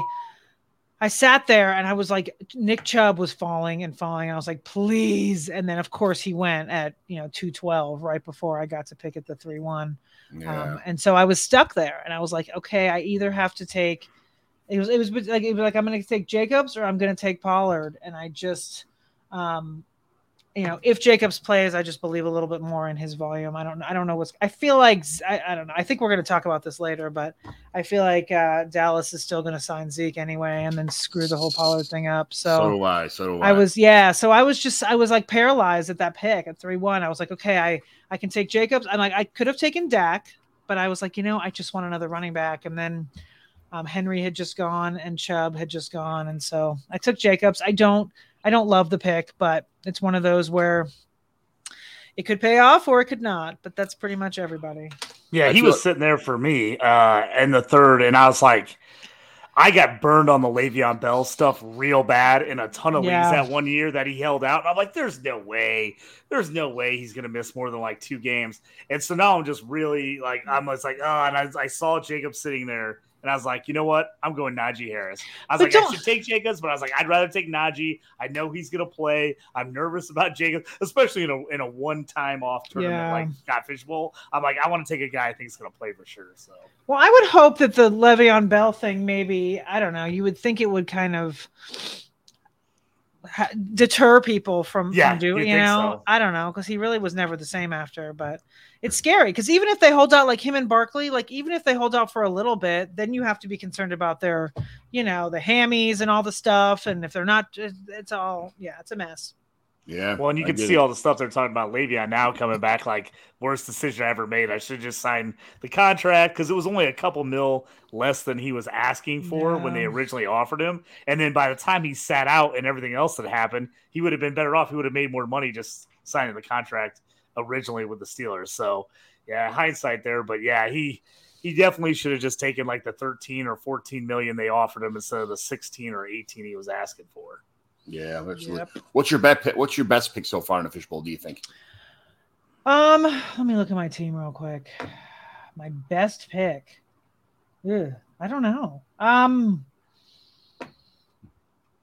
I sat there and I was like, Nick Chubb was falling and falling, I was like, please, and then of course he went at you know two twelve right before I got to pick at the three one, yeah. um, and so I was stuck there, and I was like, okay, I either have to take, it was it was like it was like I'm going to take Jacobs or I'm going to take Pollard, and I just, um, you know, if Jacobs plays, I just believe a little bit more in his volume. I don't, I don't know what's. I feel like I, I don't know. I think we're going to talk about this later, but I feel like uh, Dallas is still going to sign Zeke anyway, and then screw the whole Pollard thing up. so, So, do I. So do I. I was, yeah. So I was just, I was like paralyzed at that pick at three one. I was like, okay, I, I can take Jacobs. I'm like, I could have taken Dak, but I was like, you know, I just want another running back, and then. Um, Henry had just gone and Chubb had just gone, and so I took Jacobs. I don't, I don't love the pick, but it's one of those where it could pay off or it could not. But that's pretty much everybody. Yeah, I he feel- was sitting there for me uh, in the third, and I was like, I got burned on the Le'Veon Bell stuff real bad in a ton of Yeah. leagues that one year that he held out. And I'm like, there's no way, there's no way he's gonna miss more than like two games. And so now I'm just really like, I'm just like, oh, and I, I saw Jacob sitting there. And I was like, you know what? I'm going Najee Harris. I was But like, I don't- should take Jacobs, but I was like, I'd rather take Najee. I know he's gonna play. I'm nervous about Jacobs, especially in a in a one time off tournament Yeah. like Scott Fishbowl. I'm like, I want to take a guy I think is gonna play for sure. So Well, I would hope that the Le'Veon Bell thing, maybe I don't know. You would think it would kind of ha- deter people from, Yeah, from doing. you You, know, so? I don't know because he really was never the same after. But it's scary because even if they hold out like him and Barkley, like even if they hold out for a little bit, then you have to be concerned about their, you know, the hammies and all the stuff. And if they're not, it's it's all yeah, it's a mess. yeah. Well, and you I can see it. all the stuff they're talking about Le'Veon now coming back like worst decision I ever made. I should have just signed the contract because it was only a couple mil less than he was asking for when they originally offered him. And then by the time he sat out and everything else that happened, he would have been better off. He would have made more money just signing the contract originally with the Steelers. So yeah, hindsight there, but yeah, he he definitely should have just taken like the 13 or 14 million they offered him instead of the 16 or 18 he was asking for. Yeah, absolutely. Yep. What's your bet? Pick, what's your best pick so far in the fishbowl? Do you think? Um, let me look at my team real quick. My best pick. Ugh, I don't know. Um,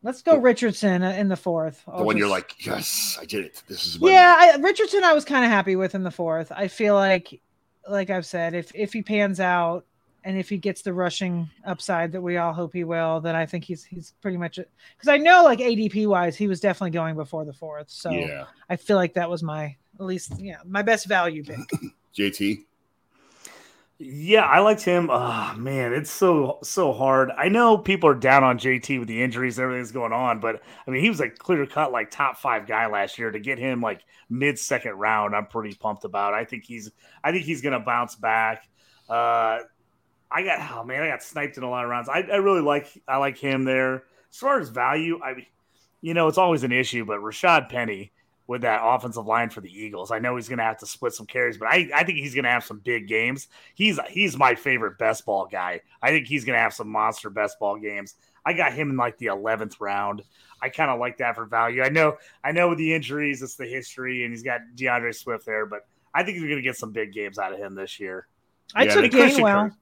let's go Richardson uh, in the fourth. The I'll one you're like, yes, I did it. This is what. yeah, I, Richardson. I was kind of happy with in the fourth. I feel like, like I've said, if if he pans out and if he gets the rushing upside that we all hope he will, then I think he's he's pretty much because I know like ADP wise, he was definitely going before the fourth. So Yeah. I feel like that was my at least yeah my best value pick. *clears throat* JT. Yeah, I liked him. Oh man, it's so so hard. I know people are down on JT with the injuries and everything's going on, but I mean he was a clear cut like top five guy last year. To get him like mid second round, I'm pretty pumped about. I think he's I think he's gonna bounce back. Uh I got oh man, I got sniped in a lot of rounds. I, I really like I like him there. As far as value, I you know, it's always an issue, but Rashaad Penny with that offensive line for the Eagles. I know he's going to have to split some carries, but I, I think he's going to have some big games. He's he's my favorite best ball guy. I think he's going to have some monster best ball games. I got him in like the eleventh round. I kind of like that for value. I know, I know with the injuries, it's the history, and he's got D'Andre Swift there, but I think you're going to get some big games out of him this year. I Yeah, took the Christian Gainwell. Kirk.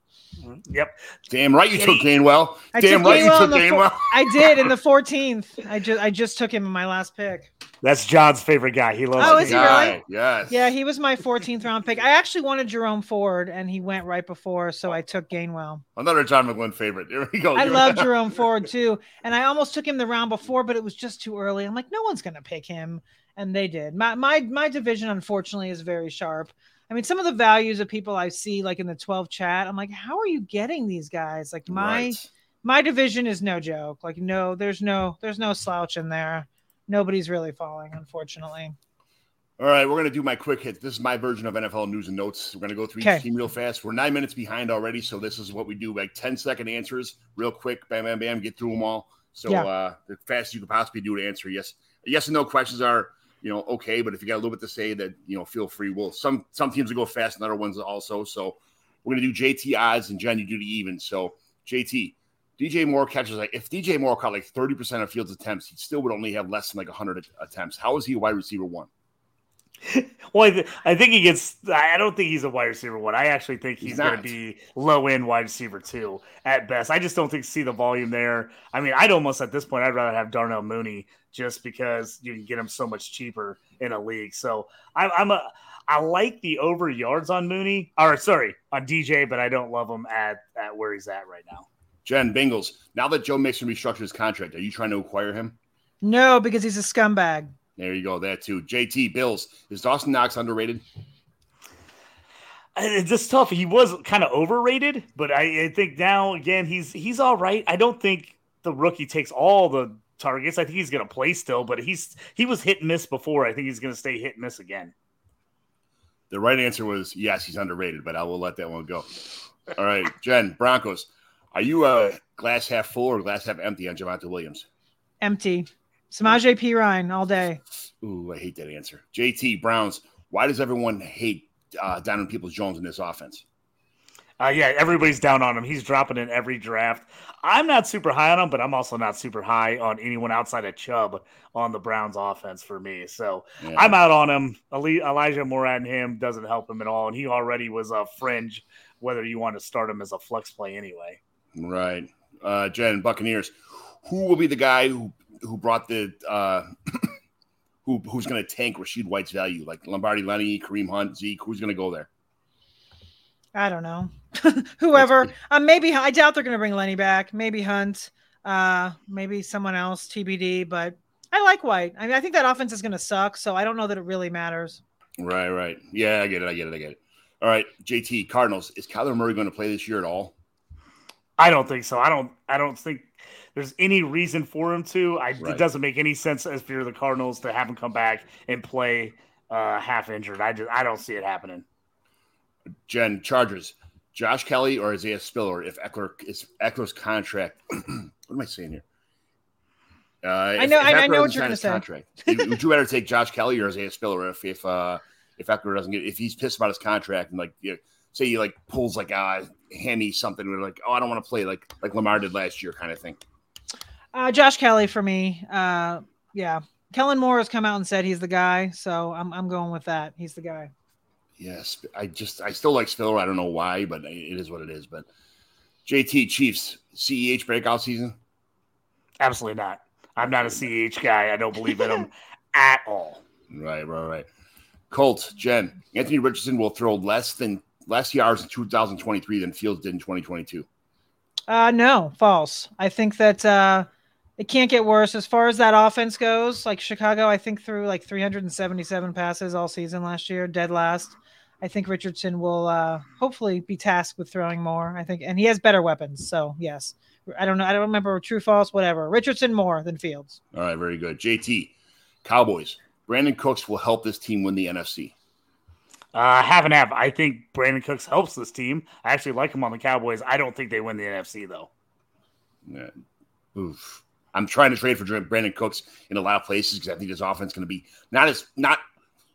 Mm-hmm. Yep. Damn right you took he- Gainwell. I Damn took right you took in the fo- Gainwell. I did in the *laughs* 14th. I just I just took him in my last pick. That's John's favorite guy. He loves. Oh, Gainwell. is he really? Yes. Yeah, he was my 14th round pick. I actually wanted Jerome Ford, and he went right before, so I took Gainwell. Another John McGlynn favorite. There we go. I love Jerome Ford too, and I almost took him the round before, but it was just too early. I'm like, no one's gonna pick him, and they did. My my my division, unfortunately, is very sharp. I mean, some of the values of people I see, like in the 12 chat, I'm like, how are you getting these guys? Like my Right. my division is no joke. Like no, there's no there's no slouch in there. Nobody's really falling, unfortunately. All right, we're gonna do my quick hits. This is my version of NFL news and notes. We're gonna go through Okay. each team real fast. We're nine minutes behind already, so this is what we do: like 10 second answers, real quick, bam, bam, bam, get through them all. So Yeah. uh, the fastest you could possibly do to answer yes, yes and no questions are you know okay, but if you got a little bit to say, that you know, feel free. We'll some some teams will go fast, and other ones also. So we're gonna do JT odds, and Jen, you do the even. So JT. DJ Moore catches like if DJ Moore caught like 30% of Fields attempts, he still would only have less than like 100 attempts. How is he a wide receiver one? *laughs* Well, I, th- I think he gets. I don't think he's a wide receiver one. I actually think he's, He's going to be low end wide receiver two at best. I just don't think see the volume there. I mean, I'd almost at this point I'd rather have Darnell Mooney just because you can get him so much cheaper in a league. So I'm, I'm a. I like the over yards on Mooney, or sorry, on DJ, but I don't love him at at where he's at right now. Jen Bengals. Now that Joe Mixon restructured his contract, are you trying to acquire him? No, because he's a scumbag. There you go. That too. JT Bills. Is Dawson Knox underrated? It's just tough. He was kind of overrated, but I, I think now again he's he's all right. I don't think the rookie takes all the targets. I think he's going to play still, but he's he was hit and miss before. I think he's going to stay hit and miss again. The right answer was yes, he's underrated, but I will let that one go. All right, Jen Broncos. Are you a glass half full or glass half empty on Javonte Williams? Empty. Samaje Perine all day. Ooh, I hate that answer. JT Browns. Why does everyone hate uh, Donovan Peoples Jones in this offense? Uh, yeah, everybody's down on him. He's dropping in every draft. I'm not super high on him, but I'm also not super high on anyone outside of Chubb on the Browns offense for me. So Yeah. I'm out on him. Elijah Moore and him doesn't help him at all, and he already was a fringe. Whether you want to start him as a flex play anyway. Right. Uh, Jen, Buccaneers. Who will be the guy who who brought the uh, *coughs* who who's going to tank Rachaad White's value? Like Lombardi, Lenny, Kareem Hunt, Zeke. Who's going to go there? I don't know. *laughs* Whoever. Um, maybe I doubt they're going to bring Lenny back. Maybe Hunt. Uh, maybe someone else. TBD. But I like White. I mean, I think that offense is going to suck. So I don't know that it really matters. Right, right. Yeah, I get it. I get it. I get it. All right, JT Cardinals. Is Kyler Murray going to play this year at all? I don't think so. I don't. I don't think there's any reason for him to. I, Right. It doesn't make any sense as if you're the Cardinals to have him come back and play uh, half injured. I just I don't see it happening. Jen Chargers. Josh Kelley or Isaiah Spiller if Ekeler is Ekeler's contract. *clears throat* what am I saying here? Uh, I know- I- I know what you're gonna say. Contract. would would you rather take Josh Kelley or Isaiah Spiller if if uh, if Ekeler doesn't get if he's pissed about his contract and like you know, say he like pulls like uh hammy something we're like oh I don't want to play like like Lamar did last year kind of thing. Uh, Josh Kelley for me. Uh, yeah. Kellen Moore has come out and said he's the guy. So I'm, I'm going with that. He's the guy. Yes, I just I still like Spiller. I don't know why, but it is what it is. But JT Chiefs CEH breakout season. Absolutely not. I'm not a CH guy. I don't believe in him *laughs* at all. Right, right, right. Colts, Jen, Anthony Richardson will throw less than less yards in 2023 than Fields did in 2022. Uh, no, false. I think that uh, it can't get worse as far as that offense goes. Like Chicago, I think threw like 377 passes all season last year, dead last. I think Richardson will uh, hopefully be tasked with throwing more. I think, and he has better weapons. So yes, I don't know. I don't remember true, false, whatever. Richardson more than Fields. All right, very good. JT, Cowboys, Brandin Cooks will help this team win the NFC. Uh, half and half. I think Brandin Cooks helps this team. I actually like him on the Cowboys. I don't think they win the NFC though. Yeah. Oof. I'm trying to trade for Brandin Cooks in a lot of places because I think his offense is going to be not as not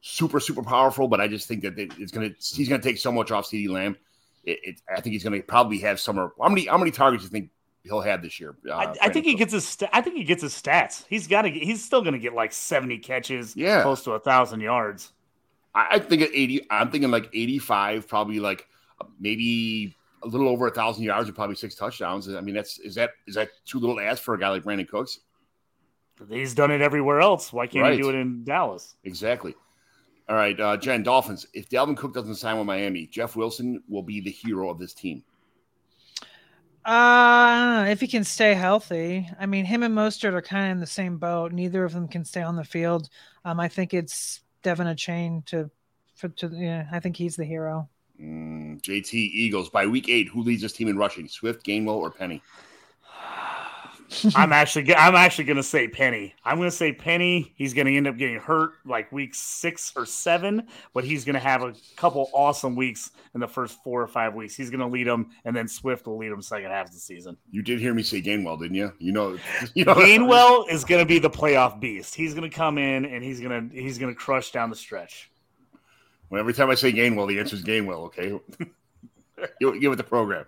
super super powerful, but I just think that it's going to he's going to take so much off CeeDee Lamb. It, it, I think he's going to probably have somewhere. How many how many targets do you think he'll have this year. Uh, I, I think he gets his. I think he gets his stats. He's got to. He's still going to get like seventy catches. Yeah. close to a thousand yards. I, I think at eighty, I'm thinking like eighty-five, probably like maybe a little over a thousand yards and probably six touchdowns. I mean, that's is that is that too little to ask for a guy like Brandin Cooks? He's done it everywhere else. Why can't Right. he do it in Dallas? Exactly. All right, uh, Jen, Dolphins. If Dalvin Cook doesn't sign with Miami, Jeff Wilson will be the hero of this team. Uh, if he can stay healthy, I mean, him and Mostert are kind of in the same boat. Neither of them can stay on the field. Um, I think it's De'Von Achane to, for to yeah. I think he's the hero. Mm, JT Eagles by week eight. Who leads this team in rushing? Swift, Gainwell, or Penny? I'm actually. I'm actually going to say Penny. I'm going to say Penny. He's going to end up getting hurt like week six or seven, but he's going to have a couple awesome weeks in the first four or five weeks. He's going to lead them, and then Swift will lead them second half of the season. You did hear me say Gainwell, didn't you? You know, *laughs* you know Gainwell is going to be the playoff beast. He's going to come in and he's going to he's going to crush down the stretch. Well, every time I say Gainwell, the answer is Gainwell. Okay, *laughs* give it the program.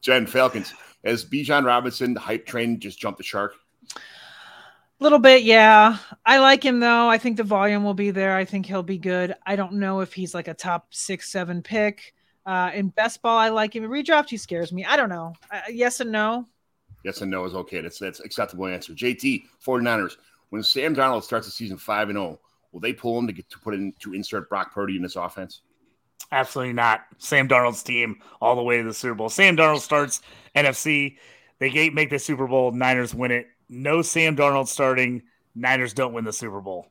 Jen Falcons as Bijan Robinson, the hype train just jumped the shark. A little bit, yeah. I like him though. I think the volume will be there. I think he'll be good. I don't know if he's like a top six, seven pick. Uh, in best ball, I like him. In redraft, he scares me. I don't know. Uh, yes and no. Yes and no is okay. That's that's acceptable answer. JT 49ers. When Sam Darnold starts the season five and zero, will they pull him to get to put in to insert Brock Purdy in this offense? Absolutely not. Sam Darnold's team all the way to the Super Bowl. Sam Darnold starts NFC. They make the Super Bowl. Niners win it. No Sam Darnold starting. Niners don't win the Super Bowl.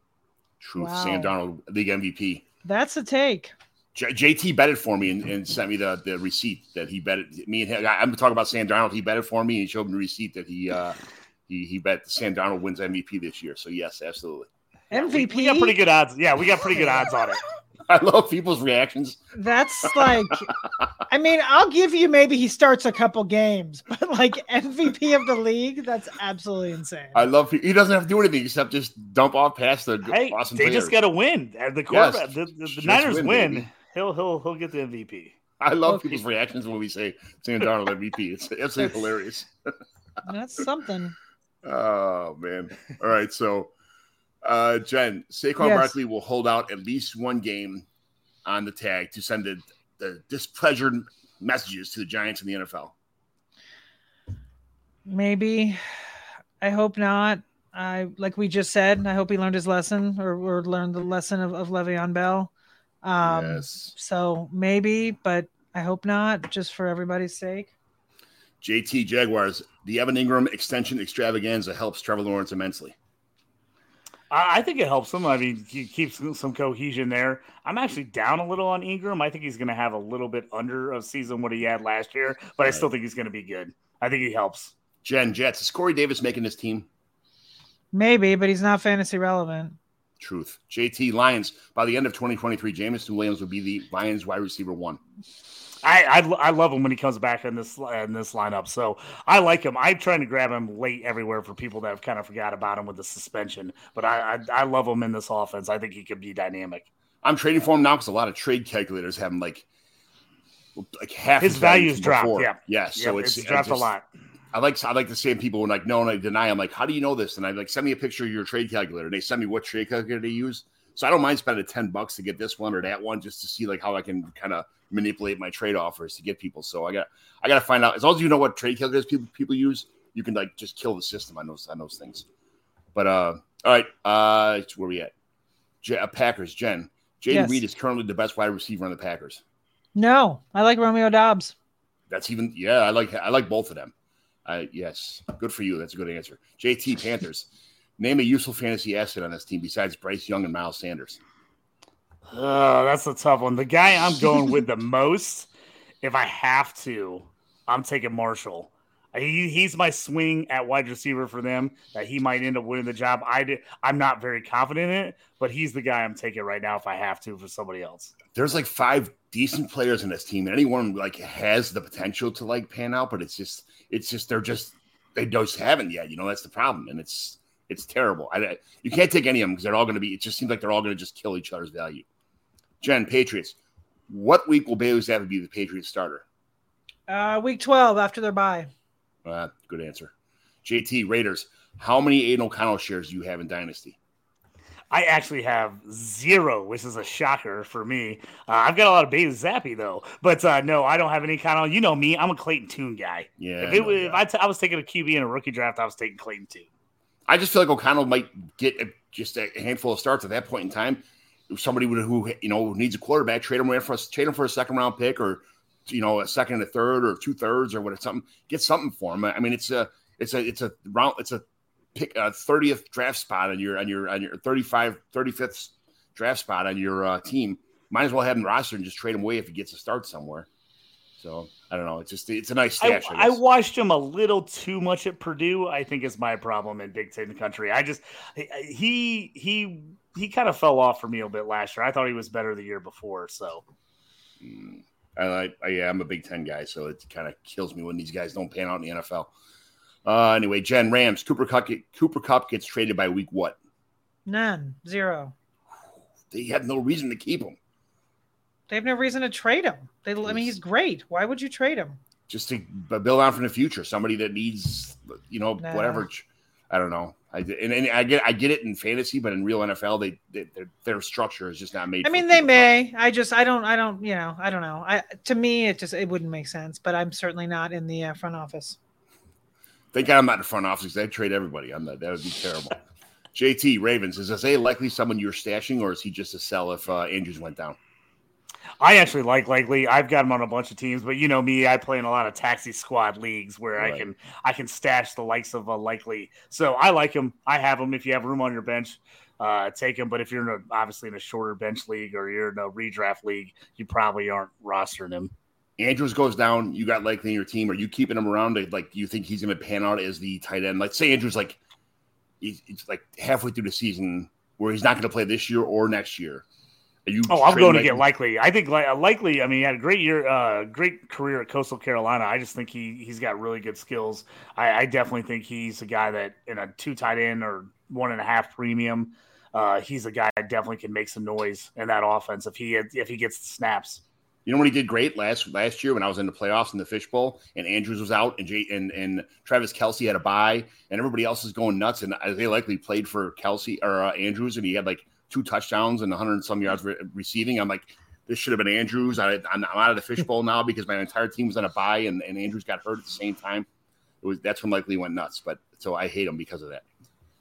Truth. Wow. Sam Darnold, league MVP. That's a take. J- JT betted for me and, and sent me the, the receipt that he betted me and him. I- I'm talking about Sam Darnold. He betted for me and he showed me the receipt that he uh, he he bet Sam Darnold wins MVP this year. So yes, absolutely. MVP. We got pretty good odds. Yeah, we got pretty good odds on it. *laughs* I love people's reactions. That's like, I mean, I'll give you maybe he starts a couple games, but like MVP of the league, that's absolutely insane. I love he doesn't have to do anything except just dump off past the Hey, awesome they players. just got to win. Uh, The quarterback, the, the, the Niners win, win. He'll he'll he'll get the MVP. I love Okay. people's reactions when we say Sam Darnold MVP. It's *laughs* absolutely hilarious. *laughs* That's something. Oh man! All right, so uh, Jen Saquon Yes. Barkley will hold out at least one game on the tag to send the, the displeasure messages to the Giants and the NFL. Maybe. I hope not. I like we just said. I hope he learned his lesson or, or learned the lesson of, of Le'Veon Bell. Um, yes, So maybe, but I hope not, just for everybody's sake. JT Jaguars. The Evan Engram extension extravaganza helps Trevor Lawrence immensely. I, I think it helps him. I mean, he keeps some cohesion there. I'm actually down a little on Engram. I think he's going to have a little bit under of season what he had last year, but I still think he's going to be good. I think he helps. Jen Jets. Is Corey Davis making this team? Maybe, but he's not fantasy relevant. Truth. JT Lions. By the end of 2023, Jameson Williams will be the Lions wide receiver one. I, I I love him when he comes back in this in this lineup. So I like him. I'm trying to grab him late everywhere for people that have kind of forgot about him with the suspension. But I I, I love him in this offense. I think he could be dynamic. I'm trading for him now because a lot of trade calculators have him like like half His value value's dropped, yeah. yeah. So Yep, it's, it's dropped a lot. I like I like to say people when like no and I deny. I'm like, how do you know this? And I like send me a picture of your trade calculator. And they send me what trade calculator they use. So I don't mind spending ten bucks to get this one or that one just to see like how I can kind of manipulate my trade offers to get people. So I got I got to find out as long as you know what trade calculators people people use, you can like just kill the system on those on those things. But uh, all right, uh, where we at? J- uh, Packers. Jen. Jayden Yes. Reed is currently the best wide receiver on the Packers. No, I like Romeo Doubs. That's even yeah. I like I like both of them. Uh, yes, good for you. That's a good answer. JT Panthers. Name a useful fantasy asset on this team besides Bryce Young and Miles Sanders. Uh, that's a tough one. The guy I'm going with the *laughs* most, if I have to, I'm taking Marshall. He, he's my swing at wide receiver for them that he might end up winning the job. I did, I'm not very confident in it, but he's the guy I'm taking right now if I have to for somebody else. There's like five decent players in this team, and anyone like has the potential to like pan out, but it's just it's just they're just they just haven't yet. You know that's the problem, and it's it's terrible. I, you can't take any of them because they're all going to be. It just seems like they're all going to just kill each other's value. Jen Patriots. What week will Bailey Zappe be the Patriots starter? Uh, week 12 after their bye. Uh, good answer. JT Raiders. How many Aidan O'Connell shares do you have in Dynasty? I actually have zero, which is a shocker for me. Uh, I've got a lot of Bailey Zappe though, but uh, no, I don't have any kind of. You know me, I'm a Clayton Tune guy. Yeah. if I it know was, if are. I, t- I was taking a QB in a rookie draft, I was taking Clayton Tune. I just feel like O'Connell might get a, just a handful of starts at that point in time. If somebody would, who you know needs a quarterback, trade him away for a, trade him for a second round pick, or you know a second and a third, or two thirds, or what it's something. Get something for him. I mean, it's a it's a it's a round it's a pick a thirtieth draft spot on your on your on your 35 35th draft spot on your uh, team. Might as well have him roster and just trade him away if he gets a start somewhere. So I don't know. It's just it's a nice I, stash. I, I guess. watched him a little too much at Purdue. I think is my problem in Big Ten country. I just he he he kind of fell off for me a bit last year. I thought he was better the year before. So Mm. I, I yeah, I'm a Big Ten guy, so it kind of kills me when these guys don't pan out in the NFL. Uh, anyway, Jen Rams, Cooper Kupp, get, Cooper Kupp gets traded by week what? None, zero. They have no reason to keep him, They have no reason to trade him. They, I mean, he's great. Why would you trade him? just to build on for the future. Somebody that needs, you know, Nah. whatever. I don't know. I and, and I get I get it in fantasy, but in real NFL, they, they their, their structure is just not made. I mean, they may. I just, I don't, I don't, you know, I don't know. I to me, it just, it wouldn't make sense. But I'm certainly not in the uh, front office. Thank God I'm not in the front office. They'd trade everybody. I'm not. That would be terrible. *laughs* JT Ravens is Isaiah Likely someone you're stashing, or is he just a sell if uh, Andrews went down? I actually like Likely. I've got him on a bunch of teams, but you know me, I play in a lot of taxi squad leagues where I can I can stash the likes of a Likely. So I like him. I have him. If you have room on your bench, uh, take him. But if you're in a, obviously in a shorter bench league or you're in a redraft league, you probably aren't rostering him. Andrews goes down, you got Likely in your team. Are you keeping him around? Like, do you think he's going to pan out as the tight end? Like, say Andrews like he's, he's like halfway through the season where he's not going to play this year or next year. Oh, I'm going to get Likely. I think like Likely. I mean, he had a great year, uh, great career at Coastal Carolina. I just think he he's got really good skills. I, I definitely think he's a guy that in a two tight end or one and a half premium, uh, he's a guy that definitely can make some noise in that offense if he if he gets the snaps. You know when he did great last last year when I was in the playoffs in the fishbowl and Andrews was out and Jay, and and Travis Kelce had a bye and everybody else is going nuts and they Likely played for Kelce or uh, Andrews and he had like two touchdowns and 100 and some yards re- receiving. I'm like, this should have been Andrews. I, I'm, I'm out of the fishbowl now because my entire team was on a bye and, and Andrews got hurt at the same time. It was that's when Likely went nuts. But so I hate him because of that.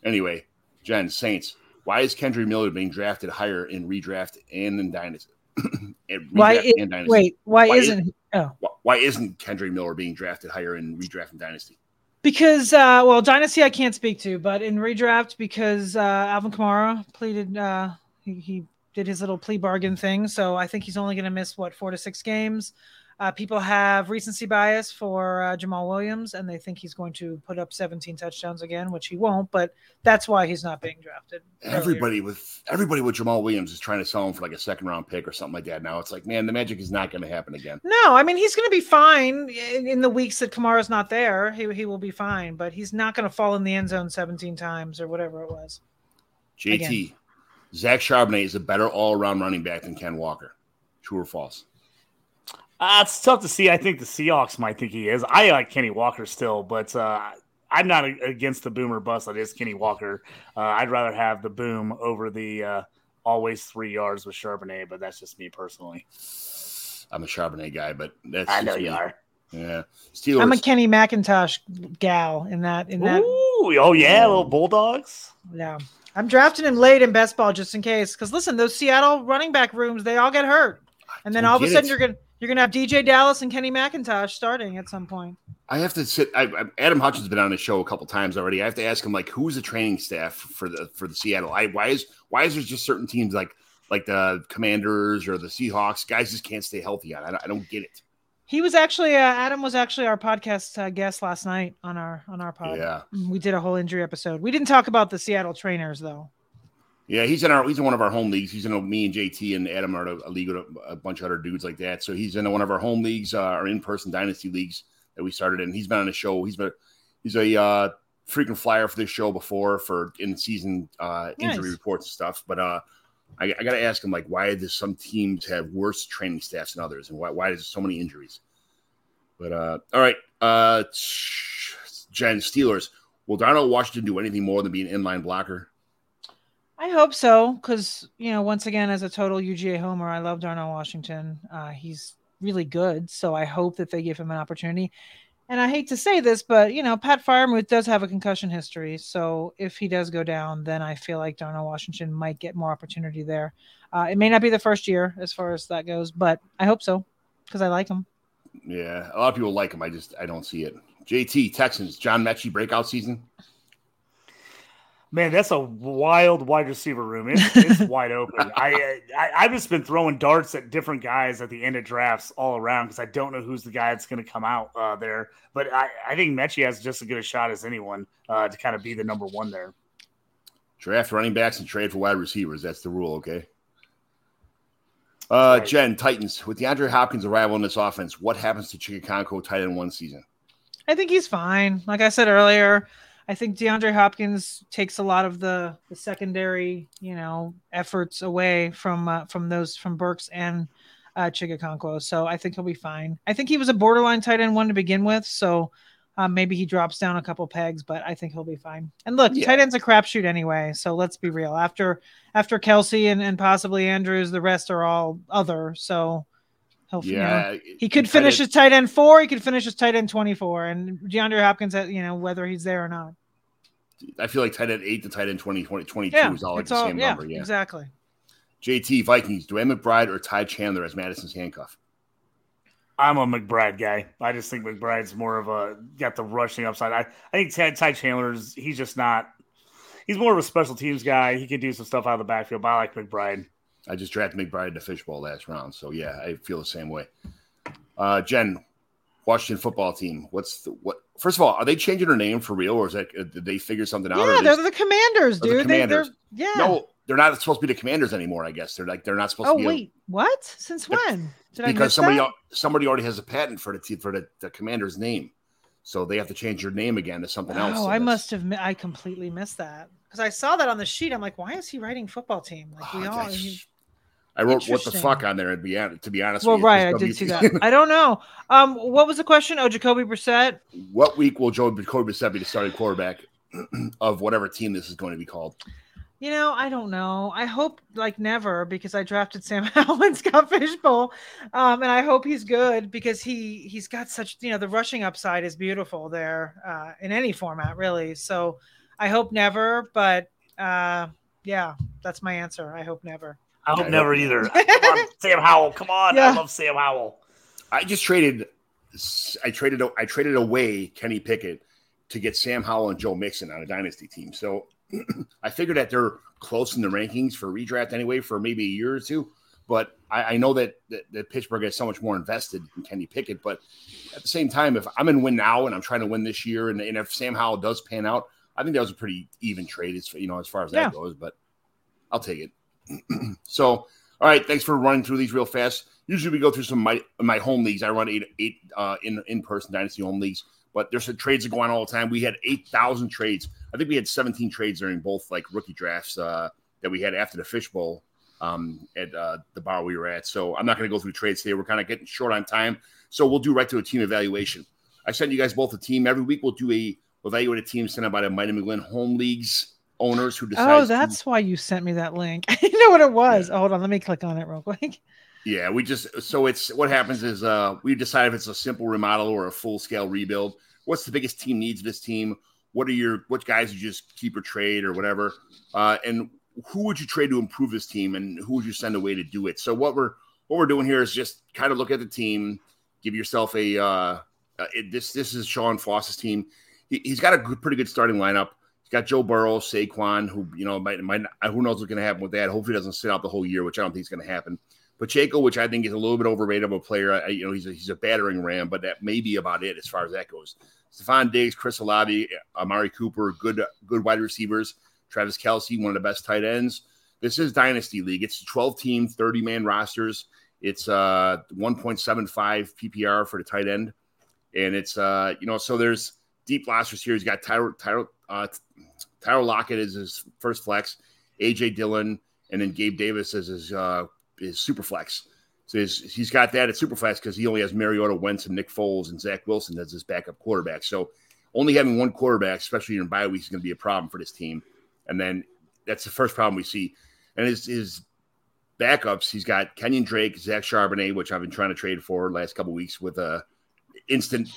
Anyway, Jen Saints. Why is Kendre Miller being drafted higher in redraft and in dynasty? *clears throat* In Why? redraft i- and dynasty? wait, why, Why isn't? oh, Wh- Why isn't Kendre Miller being drafted higher in redraft and dynasty? Because uh, well, dynasty I can't speak to, but in redraft because uh, Alvin Kamara pleaded, uh, he, he did his little plea bargain thing, so I think he's only going to miss what four to six games. Uh, people have recency bias for uh, Jamaal Williams, and they think he's going to put up 17 touchdowns again, which he won't. But that's why he's not being drafted. earlier. Everybody with everybody with Jamaal Williams is trying to sell him for like a second round pick or something like that. Now it's like, man, the magic is not going to happen again. No, I mean he's going to be fine in, in the weeks that Kamara's not there. He he will be fine, but he's not going to fall in the end zone 17 times or whatever it was. JT, Again. Zach Charbonnet is a better all around running back than Ken Walker. True or false? Uh, it's tough to see. I think the Seahawks might think he is. I like Kenny Walker still, but uh, I'm not a- against the boomer bust that is Kenny Walker. Uh, I'd rather have the boom over the uh, always three yards with Charbonnet, but that's just me personally. I'm a Charbonnet guy, but that's I know just you are. Yeah, Steelers. I'm a Kenny McIntosh gal in that in that. Ooh, oh yeah, little Bulldogs. Yeah, I'm drafting him late in best ball just in case. Because listen, those Seattle running back rooms they all get hurt, and then all of a sudden it. you're gonna you're gonna have DJ Dallas and Kenny McIntosh starting at some point. I have to sit. I, I, Adam Hutchins has been on the show a couple times already. I have to ask him like, who's the training staff for the for the Seattle? I why is why is there just certain teams like like the Commanders or the Seahawks? Guys just can't stay healthy on. I don't, I don't get it. He was actually uh, Adam was actually our podcast uh, guest last night on our on our pod. Yeah, We did a whole injury episode. We didn't talk about the Seattle trainers though. Yeah. He's in our he's in one of our home leagues. He's in a, me and JT and Adam are a, a league with a, a bunch of other dudes like that. So he's in one of our home leagues, uh, our in person dynasty leagues that we started in. He's been on the show. He's been he's a uh, frequent flyer for this show before for in season uh, injury Nice. reports and stuff. But uh, I, I got to ask him like, why does some teams have worse training staffs than others, and why why is there so many injuries? But uh, all right, Uh, Jen Steelers. Will Darnell Washington do anything more than be an inline blocker? I hope so, because you know, once again, as a total UGA homer, I love Darnell Washington. Uh, he's really good, so I hope that they give him an opportunity. And I hate to say this, but you know, Pat Freiermuth does have a concussion history, so if he does go down, then I feel like Darnell Washington might get more opportunity there. Uh, it may not be the first year as far as that goes, but I hope so because I like him. Yeah, a lot of people like him. I just I don't see it. JT Texans John Metchie breakout season. Man, that's a wild wide receiver room. It's, it's *laughs* wide open. I, I I've just been throwing darts at different guys at the end of drafts all around because I don't know who's the guy that's going to come out uh, there. But I, I think Metchie has just as good a shot as anyone uh, to kind of be the number one there. Draft running backs and trade for wide receivers. That's the rule. Okay. Uh, right. Jen Titans with DeAndre Hopkins arrival in this offense. What happens to Chig Okonkwo tight end one season? I think he's fine. Like I said earlier, I think DeAndre Hopkins takes a lot of the the secondary, you know, efforts away from uh, from those from Burks and uh, Chig Okonkwo. So I think he'll be fine. I think he was a borderline tight end one to begin with, so um, maybe he drops down a couple pegs, but I think he'll be fine. And look, yeah. tight end's a crapshoot anyway. So let's be real. After after Kelce and, and possibly Andrews, the rest are all other. So he'll yeah, you know, he could finish his tight end four. He could finish his tight end twenty four. And DeAndre Hopkins, uh, you know, whether he's there or not. I feel like tight end eight to tight end 20, 20 22 yeah, is all like the all, same yeah, number. Yeah, exactly. JT Vikings, DeWayne McBride or Ty Chandler as Mattison's handcuff? I'm a McBride guy. I just think McBride's more of a got the rushing upside. I, I think Ty, Ty Chandler's he's just not. He's more of a special teams guy. He can do some stuff out of the backfield, but I like McBride. I just drafted McBride the fishbowl last round, so yeah, I feel the same way. Uh, Jen, Washington football team. What's the what? First of all, are they changing their name for real, or is that uh, did they figure something out? Yeah, they're the Commanders, dude. The commanders. They, yeah. No, they're not supposed to be the Commanders anymore. I guess they're like they're not supposed oh, to. Oh wait, a, what? Since when? Did because somebody that? somebody already has a patent for the for the, the Commander's name, so they have to change your name again to something else. Oh, I must have I completely missed that because I saw that on the sheet. I'm like, why is he writing football team? Like we oh, all. I wrote what the fuck on there. To be honest, to be honest, well, right, I did see that. I don't know. Um, what was the question? Oh, Jacoby Brissett. What week will Joe Jacoby Brissett be the starting quarterback *clears throat* of whatever team this is going to be called? You know, I don't know. I hope like never because I drafted Sam *laughs* Howell in Scott Fishbowl, um, and I hope he's good because he he's got such you know the rushing upside is beautiful there uh, in any format really. So I hope never, but uh, yeah, that's my answer. I hope never. I hope I never hope either. come on, Sam Howell. Come on, yeah. I love Sam Howell. I just traded. I traded. I traded away Kenny Pickett to get Sam Howell and Joe Mixon on a dynasty team. So *clears throat* I figured that they're close in the rankings for redraft anyway for maybe a year or two. But I, I know that, that, that Pittsburgh is so much more invested in Kenny Pickett. But at the same time, if I'm in win now and I'm trying to win this year, and, and if Sam Howell does pan out, I think that was a pretty even trade, as you know, as far as that goes. But I'll take it. *clears throat* so, all right, thanks for running through these real fast. Usually we go through some my my home leagues. I run eight eight uh, in in person dynasty home leagues, but there's some trades that go on all the time. We had eight thousand trades I think we had 17 trades during both like rookie drafts uh, that we had after the fishbowl um, at uh, the bar we were at. So I'm not going to go through trades today. We're kind of getting short on time. So we'll do right to a team evaluation. I sent you guys both a team. Every week we'll do a evaluate a team sent out by the Mighty McGlynn home leagues owners who decide. Oh, that's to, why you sent me that link. *laughs* I didn't know what it was. Yeah. Oh, hold on, let me click on it real quick. Yeah, we just so it's what happens is uh we decide if it's a simple remodel or a full scale rebuild. What's the biggest team needs this team? What are your what guys you just keep or trade or whatever? Uh, and who would you trade to improve this team, and who would you send away to do it? So what we're what we're doing here is just kind of look at the team, give yourself a uh, uh, it, this this is Sean Foss's team. He, has got a good, pretty good starting lineup. He's got Joe Burrow, Saquon, who you know might might who knows what's going to happen with that. Hopefully, he doesn't sit out the whole year, which I don't think is going to happen. Pacheco, which I think is a little bit overrated of a player. I, you know, he's a, he's a battering ram, but that may be about it as far as that goes. Stefon Diggs, Chris Olave, Amari Cooper, good good wide receivers. Travis Kelce, one of the best tight ends. This is Dynasty League. It's 12 team, 30 man rosters. It's uh 1.75 PPR for the tight end. And it's uh, you know, so there's deep rosters here. He's got Tyler Tyler uh Tyler Lockett as his first flex, AJ Dillon, and then Gabe Davis as his uh his super flex. So he's, he's got that at super flex because he only has Mariota, Wentz, and Nick Foles and Zach Wilson as his backup quarterback. So only having one quarterback, especially in bye weeks, is going to be a problem for this team. And then that's the first problem we see. And his his backups, he's got Kenyan Drake, Zach Charbonnet, which I've been trying to trade for last couple weeks with a instant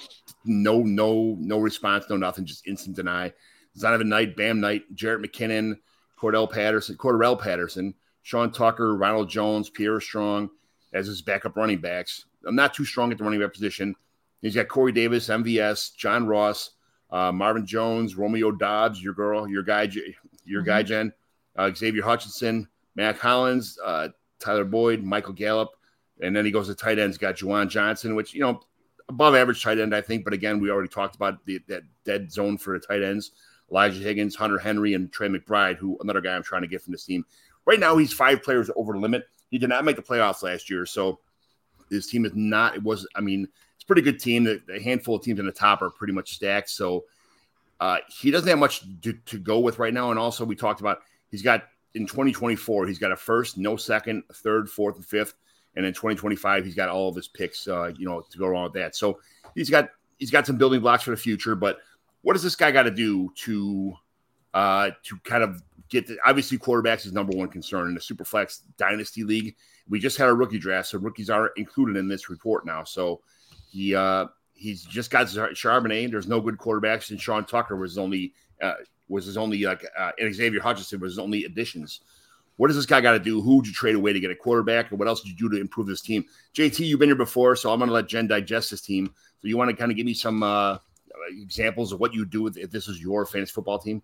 no no no response, no nothing, just instant deny. Zonovan Knight, Bam Knight, Jerick McKinnon, Cordell Patterson, Cordell Patterson, Sean Tucker, Ronald Jones, Pierre Strong as his backup running backs. I'm not too strong at the running back position. He's got Corey Davis, MVS, John Ross, uh, Marvin Jones, Romeo Doubs, your girl, your guy, your guy, Jen, uh, Xavier Hutchinson, Matt Collins, uh, Tyler Boyd, Michael Gallup, and then he goes to tight ends. Got Juwan Johnson, which you know above average tight end, I think. But again, we already talked about the, that dead zone for the tight ends. Elijah Higgins, Hunter Henry, and Trey McBride, who another guy I'm trying to get from this team. Right now, he's five players over the limit. He did not make the playoffs last year, so his team is not. It was. I mean, it's pretty good team. The, the handful of teams in the top are pretty much stacked. So uh, he doesn't have much to, to go with right now. And also, we talked about he's got in 2024, he's got a first, no second, third, fourth, and fifth. And in 2025, he's got all of his picks, uh, you know, to go along with that. So he's got he's got some building blocks for the future. But what does this guy got to do to uh, to kind of get the, obviously quarterbacks is number one concern in the Superflex Dynasty League. We just had a rookie draft, so rookies are included in this report now. So he uh, he's just got Charbonnet. There's no good quarterbacks, and Sean Tucker was only uh, was his only like uh, and Xavier Hutchinson was his only additions. What does this guy got to do? Who would you trade away to get a quarterback, and what else did you do to improve this team? JT, you've been here before, so I'm going to let Jen digest this team. So you want to kind of give me some uh, examples of what you do if this was your fantasy football team?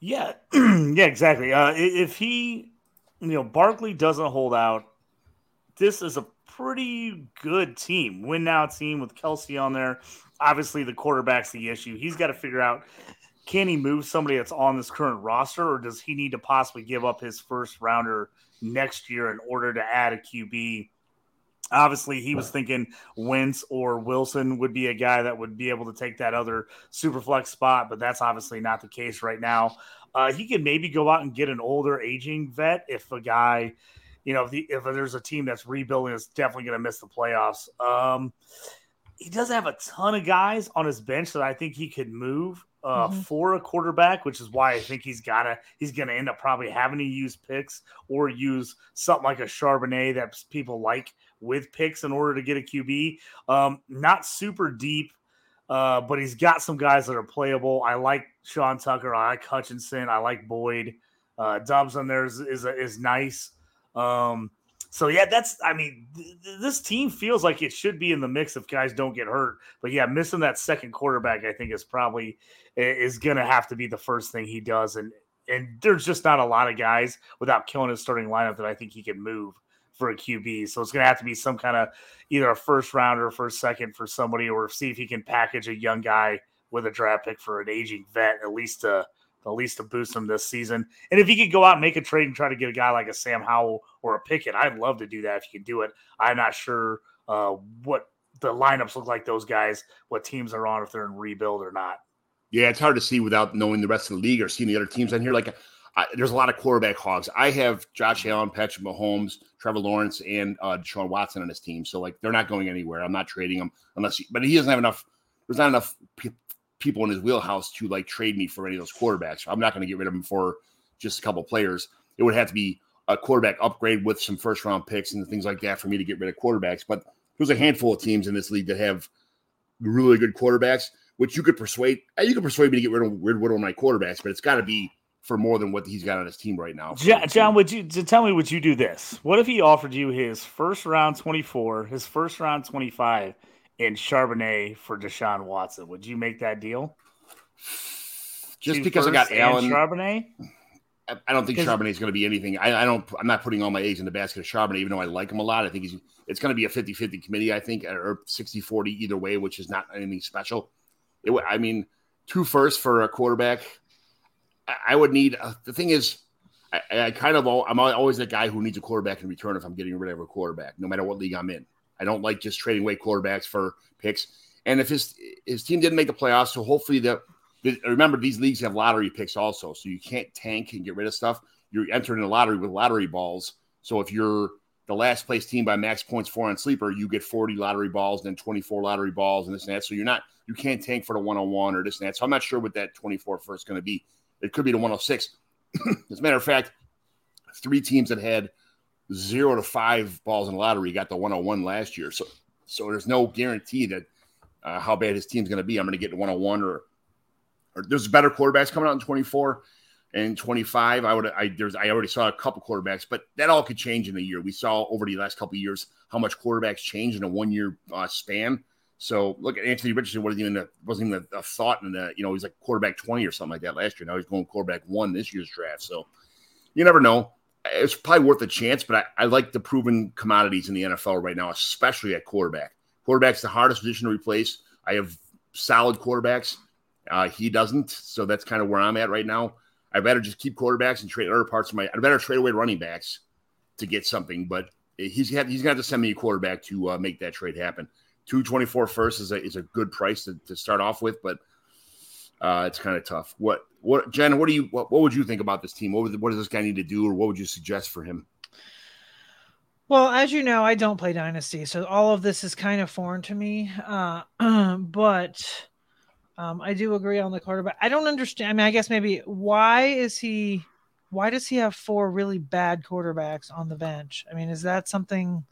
Yeah, *clears throat* yeah, exactly. Uh, if he, you know, Barkley doesn't hold out, this is a pretty good team, win now team with Kelce on there. Obviously, the quarterback's the issue. He's got to figure out can he move somebody that's on this current roster, or does he need to possibly give up his first rounder next year in order to add a QB? Obviously, he was thinking Wentz or Wilson would be a guy that would be able to take that other super flex spot, but that's obviously not the case right now. Uh, he could maybe go out and get an older, aging vet if a guy, you know, if, the, if there's a team that's rebuilding, is definitely going to miss the playoffs. Um, he doesn't have a ton of guys on his bench that I think he could move uh, mm-hmm. for a quarterback, which is why I think he's gotta he's gonna end up probably having to use picks or use something like a Charbonnet that people like with picks in order to get a QB. Um, not super deep, uh, but he's got some guys that are playable. I like Sean Tucker. I like Hutchinson. I like Boyd. Uh, Doubs on there is is, is nice. Um, so yeah, that's I mean, th- this team feels like it should be in the mix if guys don't get hurt. But yeah, missing that second quarterback, I think is probably is going to have to be the first thing he does. And and there's just not a lot of guys without killing his starting lineup that I think he can move for a QB. So it's going to have to be some kind of either a first rounder or first second for somebody, or see if he can package a young guy with a draft pick for an aging vet, at least to at least to boost him this season. And if he could go out and make a trade and try to get a guy like a Sam Howell or a Pickett, I'd love to do that if you could do it. I'm not sure uh, what the lineups look like those guys, what teams are on, if they're in rebuild or not. Yeah, it's hard to see without knowing the rest of the league or seeing the other teams on here. Like, I, there's a lot of quarterback hogs. I have Josh Allen, Patrick Mahomes, Trevor Lawrence, and uh, Deshaun Watson on his team. So, like, they're not going anywhere. I'm not trading them unless, he, but he doesn't have enough. There's not enough p- people in his wheelhouse to like trade me for any of those quarterbacks. I'm not going to get rid of him for just a couple players. It would have to be a quarterback upgrade with some first round picks and things like that for me to get rid of quarterbacks. But there's a handful of teams in this league that have really good quarterbacks, which you could persuade. Uh, you could persuade me to get rid of rid of my quarterbacks, but it's got to be for more than what he's got on his team right now. John, would you tell me would you do this? What if he offered you his first round 24, his first round 25, and Charbonnet for Deshaun Watson? Would you make that deal? Just because I got Allen Charbonnet. I don't think Charbonnet is going to be anything. I, I, don't. I'm not putting all my eggs in the basket of Charbonnet, even though I like him a lot. I think he's. It's going to be a 50-50 committee. I think, or 60-40 either way, which is not anything special. It, I mean, two firsts for a quarterback. I, I would need. Uh, the thing is, I, I, kind of. all, I'm always that guy who needs a quarterback in return if I'm getting rid of a quarterback, no matter what league I'm in. I don't like just trading away quarterbacks for picks. And if his his team didn't make the playoffs, so hopefully the remember these leagues have lottery picks also, so you can't tank and get rid of stuff. You're entering a lottery with lottery balls. So if you're the last place team by max points for on sleeper, you get 40 lottery balls, then 24 lottery balls, and this and that. So you're not you can't tank for the 101 or this and that. So I'm not sure what that 24 first going to be. It could be the 106. *clears throat* As a matter of fact, three teams that had zero to five balls in the lottery He got the 101 last year. So so there's no guarantee that uh, how bad his team's going to be. I'm going to get 101 or or there's better quarterbacks coming out in 24 and 25. I would I there's I already saw a couple quarterbacks, but that all could change in a year. We saw over the last couple years how much quarterbacks change in a one year uh, span. So look at Anthony Richardson wasn't even a, wasn't even a, thought in the you know he's like quarterback 20 or something like that last year. Now he's going quarterback one this year's draft. So you never know. It's probably worth a chance, but I, I like the proven commodities in the NFL right now, especially at quarterback. Quarterback's the hardest position to replace. I have solid quarterbacks. Uh, he doesn't, so that's kind of where I'm at right now. I better just keep quarterbacks and trade other parts of my. I better trade away running backs to get something, but he's had, he's got to send me a quarterback to uh, make that trade happen. Two twenty four first is a is a good price to, to start off with, but uh, it's kind of tough. What what Jen? What do you what, what would you think about this team? What would, what does this guy need to do, or what would you suggest for him? Well, as you know, I don't play Dynasty, so all of this is kind of foreign to me. Uh, *clears throat* but um, I do agree on the quarterback. I don't understand. I mean, I guess maybe why is he? Why does he have four really bad quarterbacks on the bench? I mean, is that something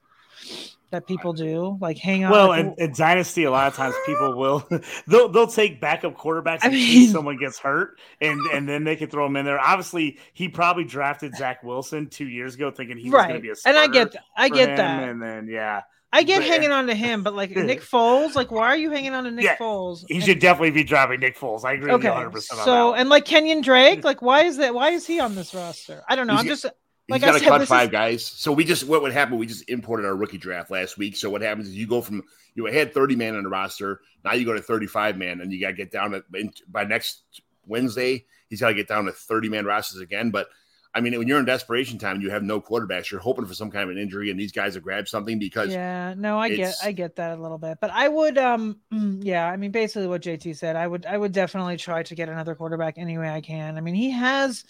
that people do? Like hang on. Well, in, in Dynasty, a lot of times people *laughs* will *laughs* they'll they'll take backup quarterbacks I mean- someone gets hurt, and and then they can throw them in there. Obviously, he probably drafted Zach Wilson two years ago, thinking he was going to be a and I get that. I get him, that. and then yeah, I get but- hanging uh, on to him, but like Nick *laughs* Foles, like why are you hanging on to Nick Yeah, Foles? he And- should definitely be driving Nick Foles. I agree with you okay. 100 percent So and like Kenyan Drake, like why is that? Why is he on this roster? I don't know. He's I'm get- just He's like got to cut five is- guys. So we just what would happen? We just imported our rookie draft last week. So what happens is you go from you had 30 man on the roster. Now you go to 35 man, and you got to get down to by next Wednesday. He's got to get down to 30 man rosters again. But I mean, when you're in desperation time, and you have no quarterbacks. You're hoping for some kind of an injury, and these guys have grabbed something because Yeah, no, I get I get that a little bit. But I would um *clears throat* yeah, I mean basically what JT said. I would I would definitely try to get another quarterback any way I can. I mean, he has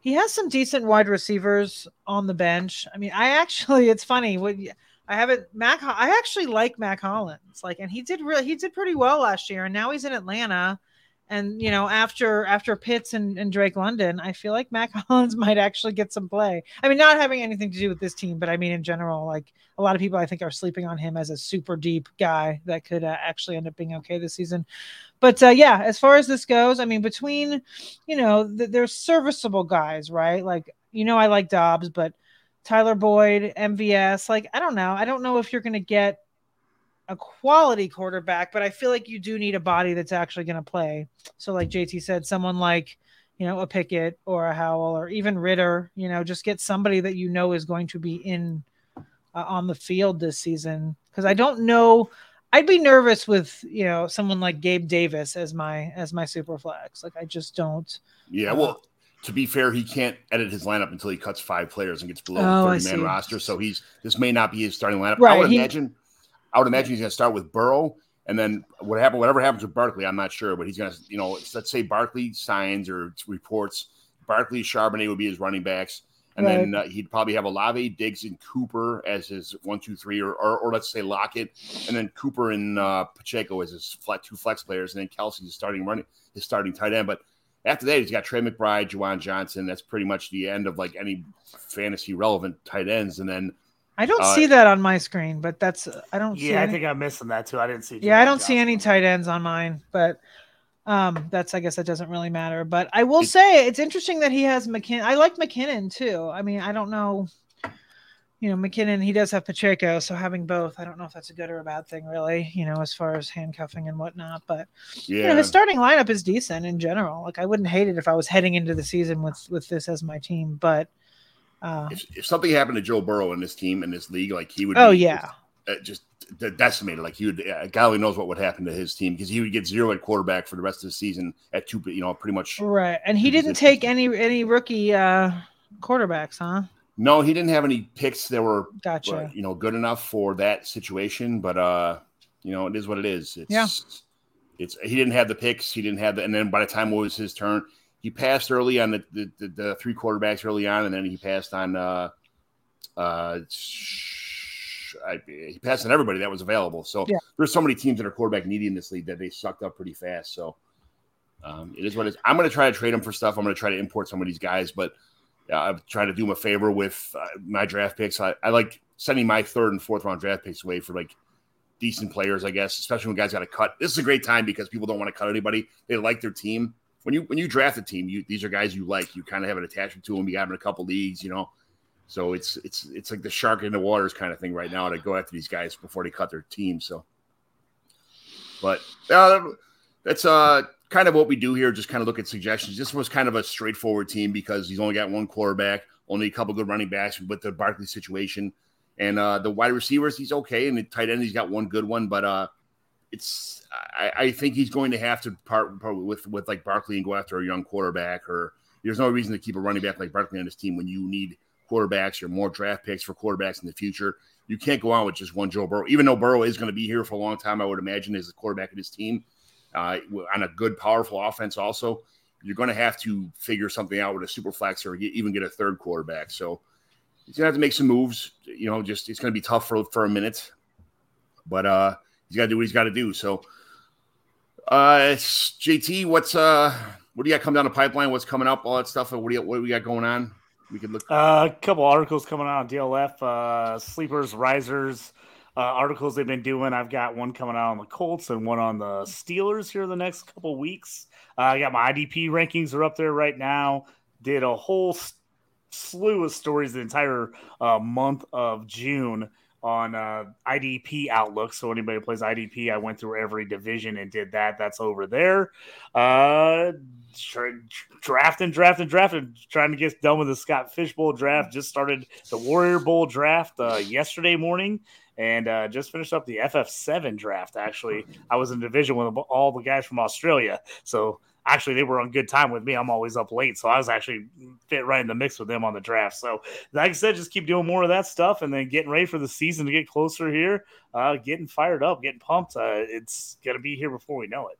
he has some decent wide receivers on the bench. I mean, I actually it's funny what I haven't Mack I actually like Mack Hollins. Like and he did really he did pretty well last year and now he's in Atlanta. And you know, after after Pitts and, and Drake London, I feel like Mack *laughs* Hollins might actually get some play. I mean, not having anything to do with this team, but I mean in general, like a lot of people I think are sleeping on him as a super deep guy that could uh, actually end up being okay this season. But uh, yeah, as far as this goes, I mean, between you know, th- there's serviceable guys, right? Like you know, I like Doubs, but Tyler Boyd, MVS, like I don't know, I don't know if you're to get a quality quarterback, but I feel like you do need a body that's actually going to play. So, like JT said, someone like you know a Pickett or a Howell or even Ridder, you know, just get somebody that you know is going to be in uh, on the field this season. Because I don't know, I'd be nervous with you know someone like Gabe Davis as my as my super flex. Like I just don't. yeah. Well, to be fair, he can't edit his lineup until he cuts five players and gets below Oh, the 30 man roster. So he's this may not be his starting lineup. I Right, would he- imagine. I would imagine he's going to start with Burrow, and then what happen? Whatever happens with Barkley, I'm not sure, but he's going to, you know, let's say Barkley signs or reports. Barkley, Charbonnet would be his running backs, and then uh, he'd probably have Olave, Diggs, and Cooper as his one, two, three, or or, or let's say Lockett, and then Cooper and uh, Pacheco as his flat two flex players, and then Kelce's starting running his starting tight end, but. After that, he's got Trey McBride, Juwan Johnson. That's pretty much the end of like any fantasy relevant tight ends. And then I don't Uh, see that on my screen, but that's I don't see. yeah, I think I'm missing that too. I didn't see. yeah, I don't see any tight ends on mine, but um, that's I guess that doesn't really matter. But I will say it's interesting that he has McKinnon. I like McKinnon too. I mean, I don't know. You know, McKinnon, he does have Pacheco, so having both, I don't know if that's a good or a bad thing, really, you know, as far as handcuffing and whatnot. But yeah, you know, his starting lineup is decent in general. Like I wouldn't hate it if I was heading into the season with with this as my team. But uh, if, if something happened to Joe Burrow in this team in this league, like he would. oh yeah, uh, just de- decimated. Like he would. Uh, God only knows what would happen to his team because he would get zero at quarterback for the rest of the season at two. You know, pretty much. right. And he didn't positions. take any any rookie uh quarterbacks, huh? No, he didn't have any picks that were Gotcha. uh, you know good enough for that situation. But uh, you know, it is what it is. It's, Yeah. It's he didn't have the picks. He didn't have the, and then by the time it was his turn, he passed early on the the, the, the three quarterbacks early on, and then he passed on uh, Uh, I, he passed on everybody that was available. So Yeah. there's so many teams that are quarterback needy in this league that they sucked up pretty fast. So um, it is what it is. I'm going to try to trade him for stuff. I'm going to try to import some of these guys, but uh, I've tried to do him a favor with uh, my draft picks. I, I like sending my third and fourth round draft picks away for like decent players, I guess, especially when guys got to cut. This is a great time because people don't want to cut anybody. They like their team. When you when you draft a team, you these are guys you like. You kind of have an attachment to them. You have them in a couple leagues, you know. So it's it's it's like the shark in the waters kind of thing right now to go after these guys before they cut their team. So, but uh, that's uh kind of what we do here. Just kind of look at suggestions. This was kind of a straightforward team because he's only got one quarterback, only a couple good running backs with the Barkley situation, and uh the wide receivers he's okay, and the tight end he's got one good one, but uh it's I, I think he's going to have to part, with with like Barkley and go after a young quarterback or. There's no reason to keep a running back like Barkley on this team when you need quarterbacks or more draft picks for quarterbacks in the future. You can't go on with just one Joe Burrow, even though Burrow is going to be here for a long time. I would imagine as the quarterback of his team uh, on a good, powerful offense. Also, you're going to have to figure something out with a super flex or even get a third quarterback. So he's going to have to make some moves. You know, just it's going to be tough for for a minute, but uh, he's got to do what he's got to do. So, uh, JT, what's uh, what do you got come down the pipeline? What's coming up? All that stuff. What do you what do we got going on? We could look. Uh, a couple articles coming out on DLF, uh, sleepers, risers, uh, articles they've been doing. I've got one coming out on the Colts and one on the Steelers here in the next couple weeks. Uh, I got my IDP rankings are up there right now. Did a whole slew of stories the entire uh, month of June on uh, IDP Outlook. So anybody plays IDP, I went through every division and did that. That's over there. Uh, tra- drafting, drafting, drafting, trying to get done with the Scott Fish Bowl draft. Just started the Warrior Bowl draft uh, yesterday morning. And uh, just finished up the FF7 draft. Actually, I was in division with all the guys from Australia, so actually they were on good time with me. I'm always up late, so I was actually fit right in the mix with them on the draft. So, like I said, just keep doing more of that stuff, and then getting ready for the season to get closer here. Uh, getting fired up, getting pumped. Uh, it's gonna be here before we know it.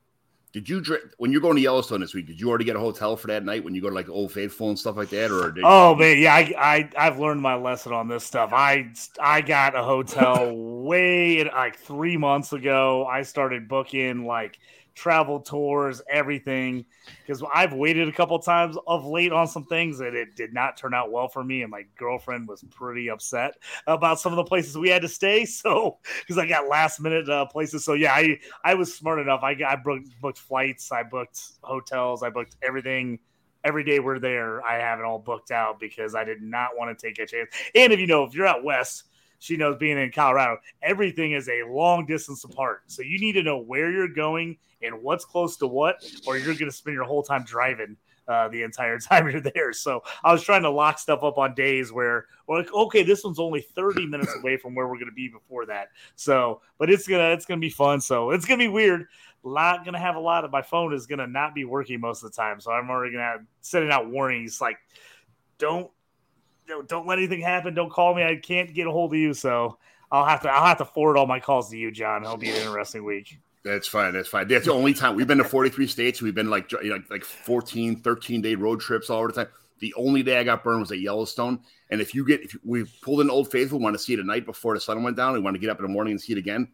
Did you when you're going to Yellowstone this week? Did you already get a hotel for that night when you go to like Old Faithful and stuff like that, or did Oh man, yeah, I, I I've learned my lesson on this stuff. I I got a hotel *laughs* way like three months ago. I started booking like travel tours, everything, because I've waited a couple times of late on some things and it did not turn out well for me. And my girlfriend was pretty upset about some of the places we had to stay. *laughs* So because I got last minute uh, places, so yeah, I I was smart enough. I I booked, booked flights, I booked hotels, I booked everything every day we're there, I have it all booked out because I did not want to take a chance. And if you know, if you're out west, she knows being in Colorado, everything is a long distance apart. So you need to know where you're going and what's close to what, or you're going to spend your whole time driving. Uh, the entire *laughs* time you're there. So I was trying to lock stuff up on days where, well, like, okay, this one's only 30 minutes away from where we're going to be before that. So, but it's gonna it's gonna be fun. So it's gonna be weird. Lot gonna have a lot of my phone is gonna not be working most of the time. So I'm already gonna sending out warnings like, don't don't, let anything happen. Don't call me. I can't get a hold of you. So I'll have to I'll have to forward all my calls to you, John. It'll be an interesting week. That's fine. That's fine. That's the only time we've been to 43 states. We've been like you know, like 14, 13 day road trips all over the time. The only day I got burned was at Yellowstone. And if you get, if we pulled in Old Faithful, want to see it at night before the sun went down, we want to get up in the morning and see it again.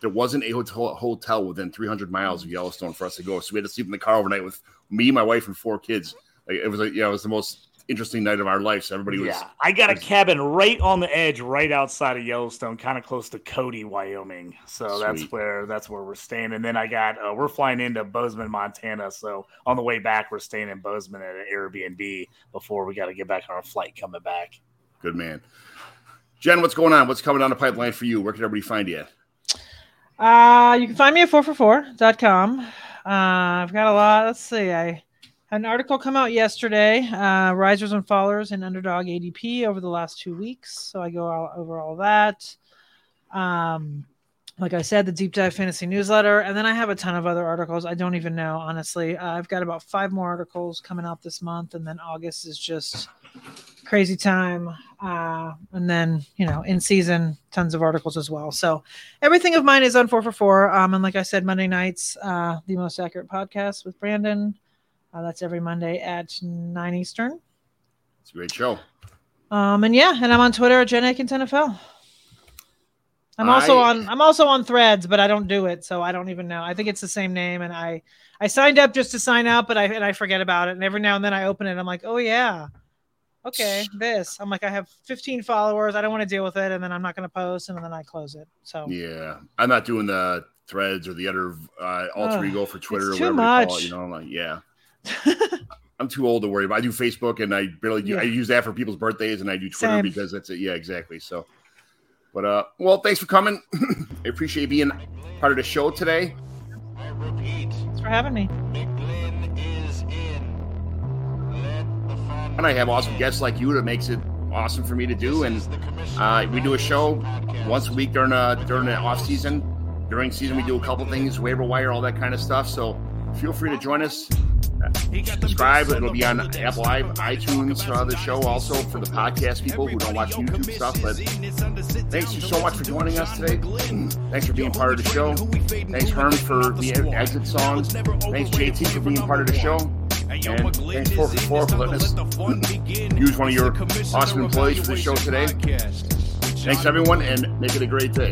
There wasn't a hotel, hotel within 300 miles of Yellowstone for us to go. So we had to sleep in the car overnight with me, my wife, and four kids. Like, it was, like, yeah, it was the most interesting night of our lives. So everybody was, Yeah, I got a cabin right on the edge, right outside of Yellowstone, kind of close to Cody, Wyoming. So that's where that's where we're staying. And then I got uh, we're flying into Bozeman, Montana. So on the way back, we're staying in Bozeman at an Airbnb before we got to get back on our flight coming back. good man. Jen, what's going on? What's coming down the pipeline for you? Where can everybody find you? at? Uh, you can find me at 4for4.com. Uh, I've got a lot. Let's see. I had an article come out yesterday, uh, Risers and Fallers in Underdog ADP over the last two weeks. So I go all, over all that. Um, like I said, the Deep Dive Fantasy newsletter. And then I have a ton of other articles. I don't even know, honestly. Uh, I've got about five more articles coming out this month. And then August is just crazy time. Uh, and then, you know, in season, tons of articles as well. So everything of mine is on 4for4. Um, and like I said, Monday nights, uh, the most accurate podcast with Brandon. Uh, that's every Monday at 9 Eastern. It's a great show. Um, and yeah, and I'm on Twitter at Jen Eakins NFL. I'm also I- on I'm also on Threads, but I don't do it, so I don't even know. I think it's the same name, and I I signed up just to sign up, but I and I forget about it. And every now and then I open it, I'm like, oh yeah, okay, this. I'm like, I have 15 followers. I don't want to deal with it, and then I'm not going to post, and then I close it. So Yeah, I'm not doing the threads or the other uh, alter ego for Twitter or too whatever you call much. it. You know, I'm like, yeah. *laughs* I'm too old to worry about. I do Facebook and I barely do. Yeah. I use that for people's birthdays and I do Twitter Same. because that's it. Yeah, exactly. So, but uh, well, thanks for coming. *clears throat* I appreciate you being part of the show today. I repeat, thanks for having me. McGlynn is in. Let the And I have awesome guests like you that makes it awesome for me to do. And uh, we do a show once a week during uh during the off season. During season, we do a couple things, waiver wire, all that kind of stuff. So feel free to join us. Subscribe. It'll be on Apple i- iTunes. Uh, the show also for the podcast people who don't watch YouTube stuff. But thanks you so much for joining us today. Thanks for being part of the show. Thanks Herm for the exit songs. Thanks JT for being part of the show. And thanks for for letting us use one of your awesome employees for the show today. Thanks everyone, and make it a great day.